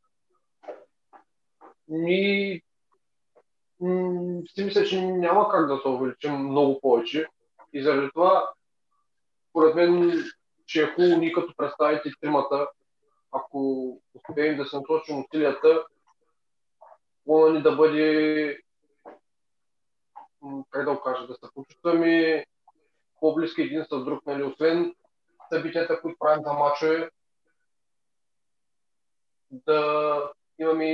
м, си мисля, че няма как да се увеличим много повече. И заради това, според мен, че е хубаво ние като представите тримата, ако успеем да се насочим усилията, плана ни да бъде как да го кажа, да се почувстваме по-близки един с друг, нали, освен събитията, които правим за мачове, да имаме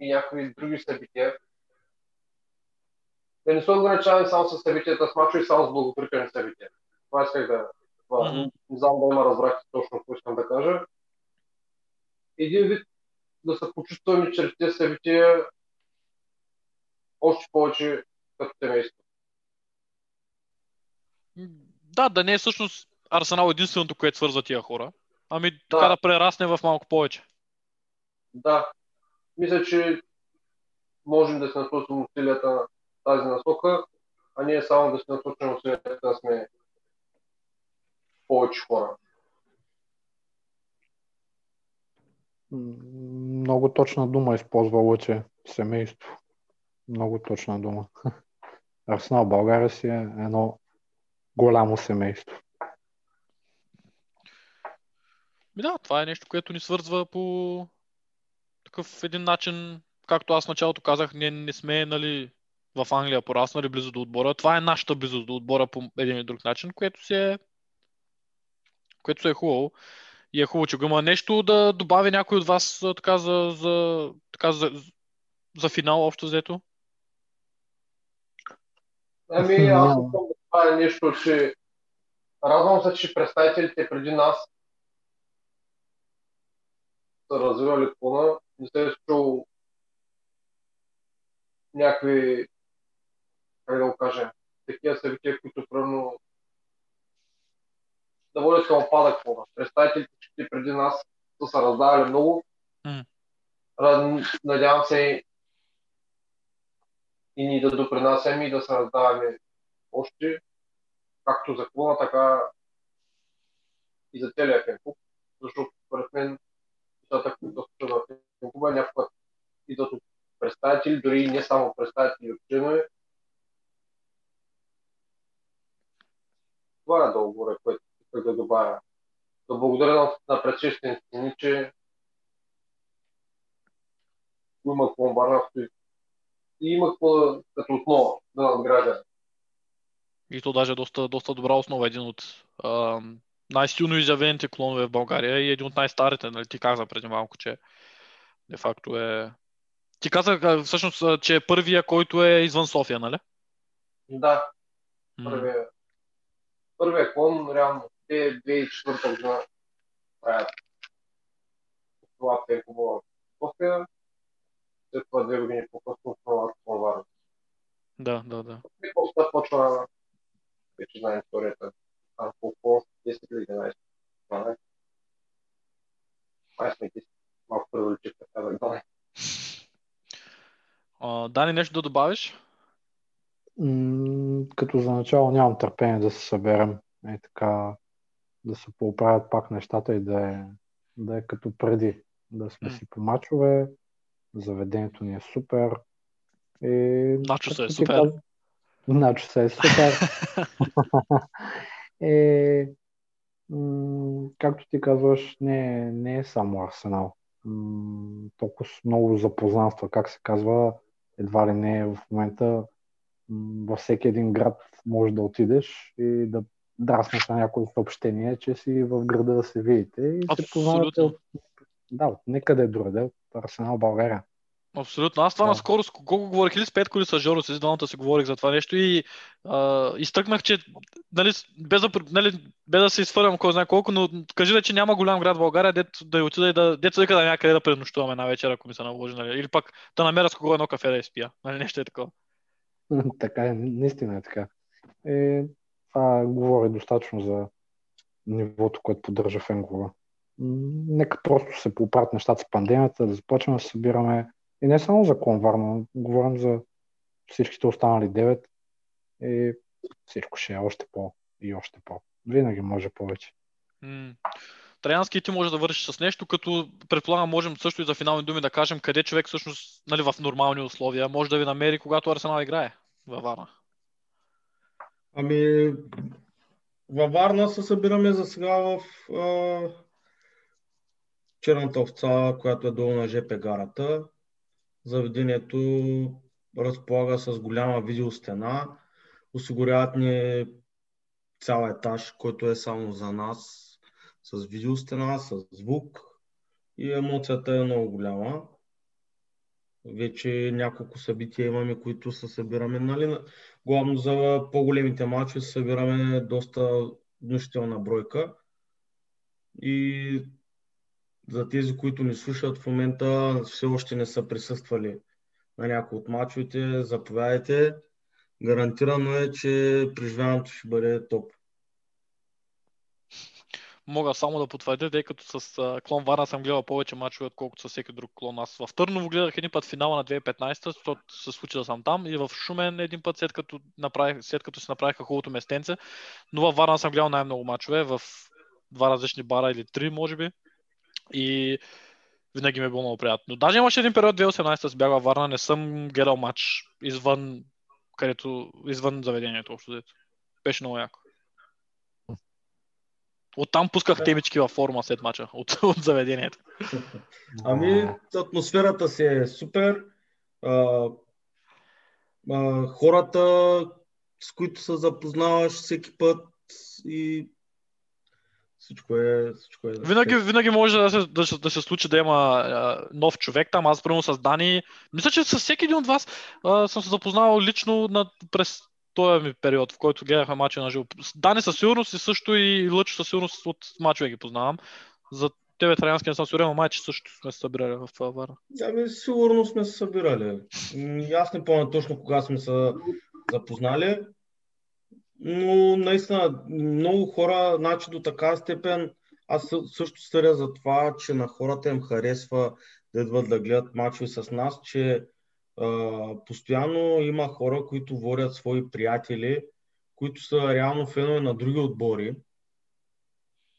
и някакви други събития. Да не се ограничаваме само с събитията с мачове и само с благоприятни събития. Това исках да... Това, Мгм. Не знам да има разбрахте точно какво искам да кажа. Един вид да се почувстваме чрез тези събития още повече като семейство. Да, да не е всъщност Арсенал единственото, което свързва тия хора, ами така да прерасне в малко повече. Да, мисля, че можем да се насочим усилията на тази насока, а не само да се насочим усилията да сме повече хора. Много точна дума използва Лъче. Семейство. Много точна дума. Арсенал България си е едно голямо семейство. Ми да, това е нещо, което ни свързва по такъв един начин, както аз в началото казах, ние не сме нали, в Англия пораснали близо до отбора. Това е нашата близост до отбора по един или друг начин, което си е което си е хубаво. И е хубаво, че го има нещо да добави някой от вас така за, за, така за, за финал общо взето. Ами, аз искам да правя нещо, че радвам се, че представителите преди нас са развивали плана, не се е чул някакви, как да го кажем, такива събития, които примерно да водят към опадък плана. Представителите преди нас са се раздавали много. Надявам се и ние да допринасяме и да се раздаваме още, както за клона, така и за целия фенклуб, защото според мен нещата, които се в фенклуба, някога идват от представители, дори не само представители от членове. Това е да говоря, което исках да добавя. Да благодаря на, на предшествениците ни, че има какво Варна стои. И има какво като основа да надгражда. И то даже доста, доста добра основа. Един от а, най-силно изявените клонове в България и един от най-старите. Нали? Ти каза преди малко, че де факто е... Ти каза всъщност, че е първия, който е извън София, нали? Да, първия, първия клон, реално, те 2004 година правят това пеково в София, след това две години по-късно по Варна. Да, да, да. И после почва, вече знаем историята, колко 10 или 11, 12. Май сме 10, малко превеличих така да гледаме. А, Дани, нещо да добавиш? М, Като за начало нямам търпение да се съберем. Е така, да се поправят пак нещата и да е, да е като преди. Да сме си по мачове, заведението ни е супер. И, Начоса е както ти супер. каза- Начоса е супер. е, м, както ти казваш, не, не е само Арсенал. М, толкова много запознанства, как се казва, едва ли не в момента м, във всеки един град може да отидеш и да драснеш на някое съобщение, че си в града да се видите и се познавате Абсолютно. от, да, от никъде другаде, от Арсенал България. Абсолютно. Аз това Да. наскоро, с колко говорих или с Петко, или с Жоро, с двамата си говорих за това нещо и а, изтъкнах, че нали, без, да, нали, без да се изфърлям кой знае колко, но кажи да, че няма голям град в България, дет да отида и да, дето да някъде да пренощуваме една вечер, ако ми се наложи, нали, или пък да намеря с кого едно кафе да изпия, нали, нещо е такова. така е, наистина е така. Е, това говори достатъчно за нивото, което поддържа. М, Нека просто се поправят нещата с пандемията, да започнем да се събираме. И не само за Клон Варна, говорим за всичките останали девет. И всичко ще е още по и още по. Винаги може повече. М. Траянски ти може да вършиш с нещо, като предполагам можем също и за финални думи да кажем къде човек всъщност нали, в нормални условия може да ви намери, когато Арсенал играе във Варна. Ами, във Варна се събираме за сега в а, Черната овца, която е долу на ЖП гарата. Заведението разполага с голяма видеостена. Осигуряват ни цял етаж, който е само за нас, с видеостена, с звук и емоцията е много голяма. Вече няколко събития имаме, които се събираме, нали, на- главно за по-големите матчи събираме доста внушителна бройка. И за тези, които ни слушат в момента, все още не са присъствали на някои от мачовете, заповядайте. Гарантирано е, че преживяването ще бъде топ. Мога само да потвърдя, тъй като с клон Варна съм гледал повече мачове, отколкото с всеки друг клон. Аз в Търново гледах един път финала на 2015, защото се случи да съм там и в Шумен един път, след като, направих, след като си направиха хубавото местенце. Но във Варна съм гледал най-много мачове в два различни бара или три, може би. И винаги ми е било много приятно. Но даже имаше един период 2018 с бях във Варна, не съм гледал матч извън, където, извън заведението общо взето. Беше много яко. Оттам пусках темички във форма след мача, от, от заведението. Ами, атмосферата си е супер. А, а, хората, с които се запознаваш всеки път и всичко е, всичко е Винаги, винаги може да се, да, се- да се случи да има а, нов човек там. Аз, примерно, с Дани, мисля, че с всеки един от вас а, съм се запознавал лично на, през този ми период, в който гледахме мача на живо. Дани със сигурност и също и Лъчо със сигурност от мачове ги познавам. За тебе, Траянски, не съм сигурен, но майче също сме се събирали в а, Варна. Ами, сигурно сме се събирали. Аз не помня точно кога сме се запознали, но наистина много хора, значи до така степен, аз съ- също съдя за това, че на хората им харесва да идват да гледат мачове с нас, че а, постоянно има хора, които водят свои приятели, които са реално фенове на други отбори,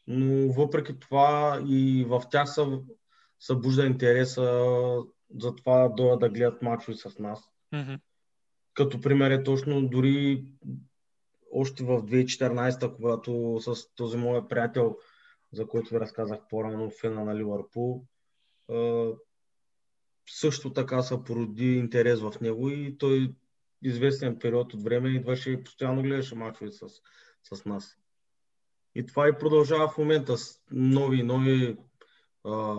но въпреки това и в тях са събужда интереса за това да дойдат да гледат мачове с нас. Мгм. Като пример е точно дори още в 2014, когато с този мой приятел, за който ви разказах по-рано, фена на Ливърпул, също така се породи интерес в него и той известен период от време идваше и постоянно гледаше мачове с, с нас. И това и продължава в момента с нови и нови а,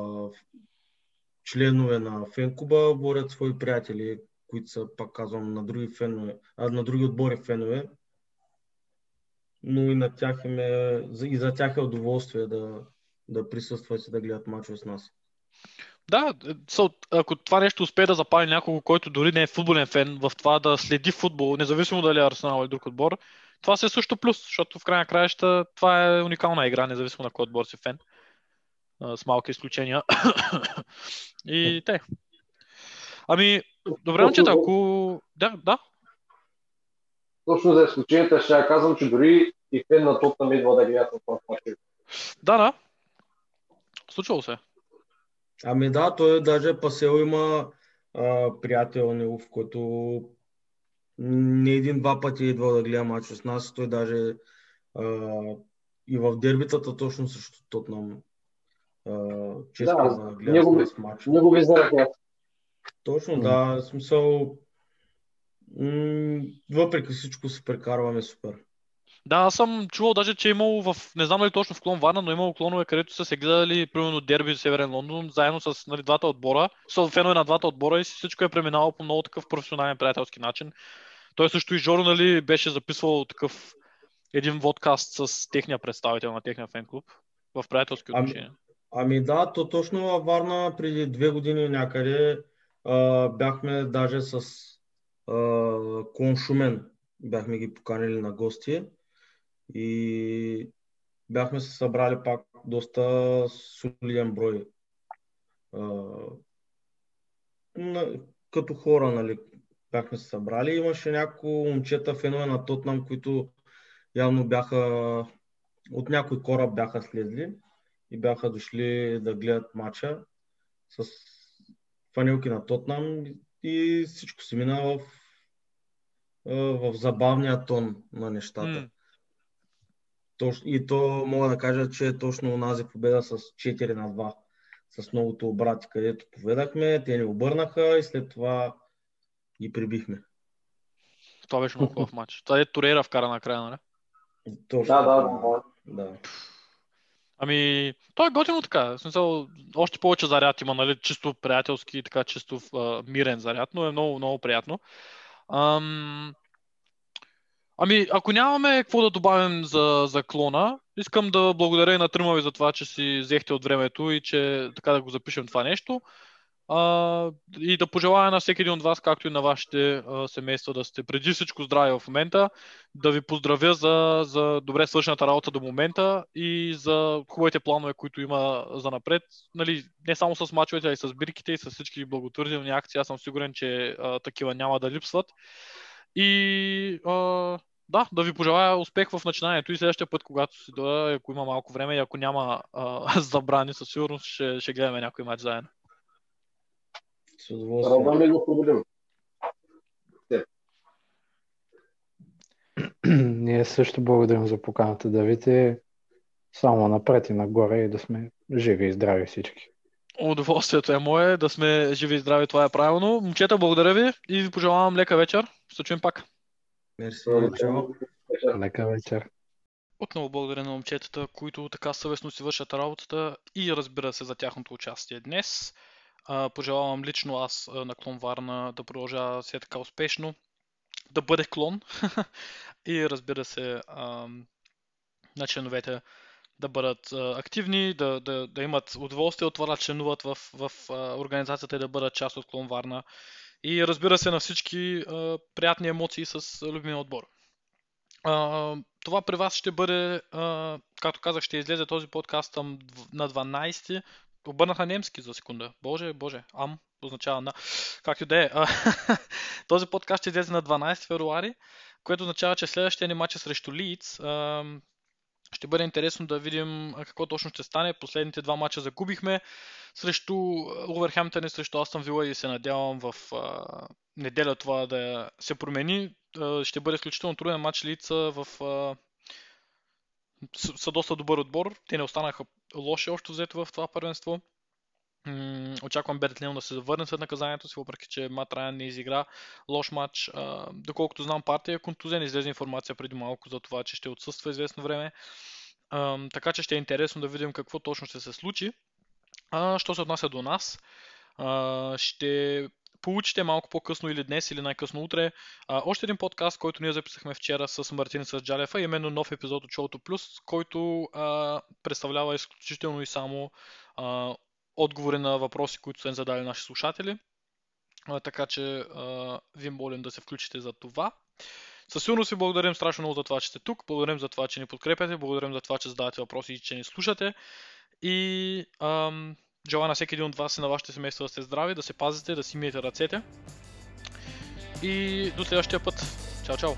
членове на фенкуба борят свои приятели, които са, пак казвам, на други, фенове, а, на други отбори фенове. Но и на тях им е, и за тях е удоволствие да, да присъстват и да гледат мачове с нас. Да, ако това нещо успее да запали някого, който дори не е футболен фен, в това да следи футбол, независимо дали е Арсенал или друг отбор, това си е също плюс, защото в края на краища това е уникална игра, независимо на кой отбор си фен. С малки изключения. И те. Ами, добре, момчета, ако... Да, да. Точно за изключенията ще я казвам, че дори и фен на Тотнам идва да гледат на това матч. Да, да. Случвало се. Ами да, той даже Пасел има а, приятел негов, който не един-два пъти е идвал да гледа мач с нас. Той даже а, и в дербитата точно срещу Тотнам често Да, да, гледа с мач. Негови знаех аз. Точно, да, в смисъл м- въпреки всичко се прекарваме супер. Да, аз съм чувал даже, че е имало в, не знам дали точно в клон Варна, но е имало клонове, където са се гледали, примерно, дерби в Северен Лондон, заедно с нали, двата отбора, са фенове на двата отбора и всичко е преминало по много такъв професионален приятелски начин. Той също и Жоро, нали, беше записвал такъв един водкаст с техния представител на техния фен клуб в приятелски Ами- отношения. Ами да, то точно във Варна преди две години някъде а, бяхме даже с Клон Шумен. Бяхме ги поканили на гости и бяхме се събрали пак доста солиден брой. Като хора, нали, бяхме се събрали. Имаше няколко момчета, фенове на Тотнам, които явно бяха от някой кораб бяха слезли и бяха дошли да гледат матча с фанилки на Тотнам и всичко се мина в, в забавния тон на нещата. Точ, и то мога да кажа, че е точно онази победа с 4 на 2 с многото обрати, където поведахме, те ни обърнаха и след това ги прибихме. Това беше много хубав матч. Това е Турейра вкара накрая, нали? Точно. Да, да, да. да. Ами, той е готино така. В смисъл, още повече заряд има, нали? Чисто приятелски, така чисто а, мирен заряд, но е много, много приятно. Ам... Ами, ако нямаме какво да добавим за, за клона, искам да благодаря и на трима ви за това, че си взехте от времето и че така да го запишем това нещо. А, и да пожелая на всеки един от вас, както и на вашите а, семейства, да сте преди всичко здрави в момента, да ви поздравя за, за добре свършената работа до момента и за хубавите планове, които има за напред. Нали, не само с мачовете, а и с бирките и с всички благотворителни акции. Аз съм сигурен, че а, такива няма да липсват. И а, да, да ви пожелая успех в начинанието и следващия път, когато си дойда, ако има малко време и ако няма а, забрани, със сигурност ще, ще гледаме някой матч заедно. С удоволствие. Радвам и го победим. Ние също благодарим за поканата, Давид, и само напред и нагоре и да сме живи и здрави всички. Удоволствието е мое, да сме живи и здрави, това е правилно. Момчета, благодаря ви и ви пожелавам лека вечер. Ще се чуем пак. Мерси. Лека вечер. Отново благодаря на момчетата, които така съвестно си вършат работата и разбира се за тяхното участие днес. Пожелавам лично аз на клон Варна да продължава все така успешно, да бъде клон и разбира се на членовете да бъдат активни, да, да, да имат удоволствие от това да членуват в, в организацията и да бъдат част от клон Варна. И разбира се на всички приятни емоции с любимия отбор. А, това при вас ще бъде, а, както казах, ще излезе този подкаст на 12. Обърнах на немски за секунда. Боже, боже, ам означава на. Както да е. Този подкаст ще излезе на 12 февруари, което означава, че следващия ни матч е срещу Лиц. Ще бъде интересно да видим какво точно ще стане. Последните два мача загубихме срещу Увърхемптън и срещу Астон Вила и се надявам в неделя това да се промени. Ще бъде изключително труден матч лица в са доста добър отбор. Те не останаха лоши още взето в това първенство. Очаквам Бертлин да се завърне след наказанието си, въпреки че Мат Райан не изигра лош матч. Доколкото знам партия е контузен, излезе информация преди малко за това, че ще отсъства известно време. Така че ще е интересно да видим какво точно ще се случи. А, що се отнася до нас, ще получите малко по-късно или днес, или най-късно утре а, още един подкаст, който ние записахме вчера с Мартин с Джалефа, именно нов епизод от Шоуто Плюс, който а, представлява изключително и само а, отговори на въпроси, които са ни задали наши слушатели. А, така че а, ви молим да се включите за това. Със сигурност ви благодарим страшно много за това, че сте тук. Благодарим за това, че ни подкрепяте. Благодарим за това, че задавате въпроси и че ни слушате. И ам, желая на всеки един от вас и на вашите семейства да сте здрави, да се пазите, да си миете ръцете. И до следващия път. Чао, чао!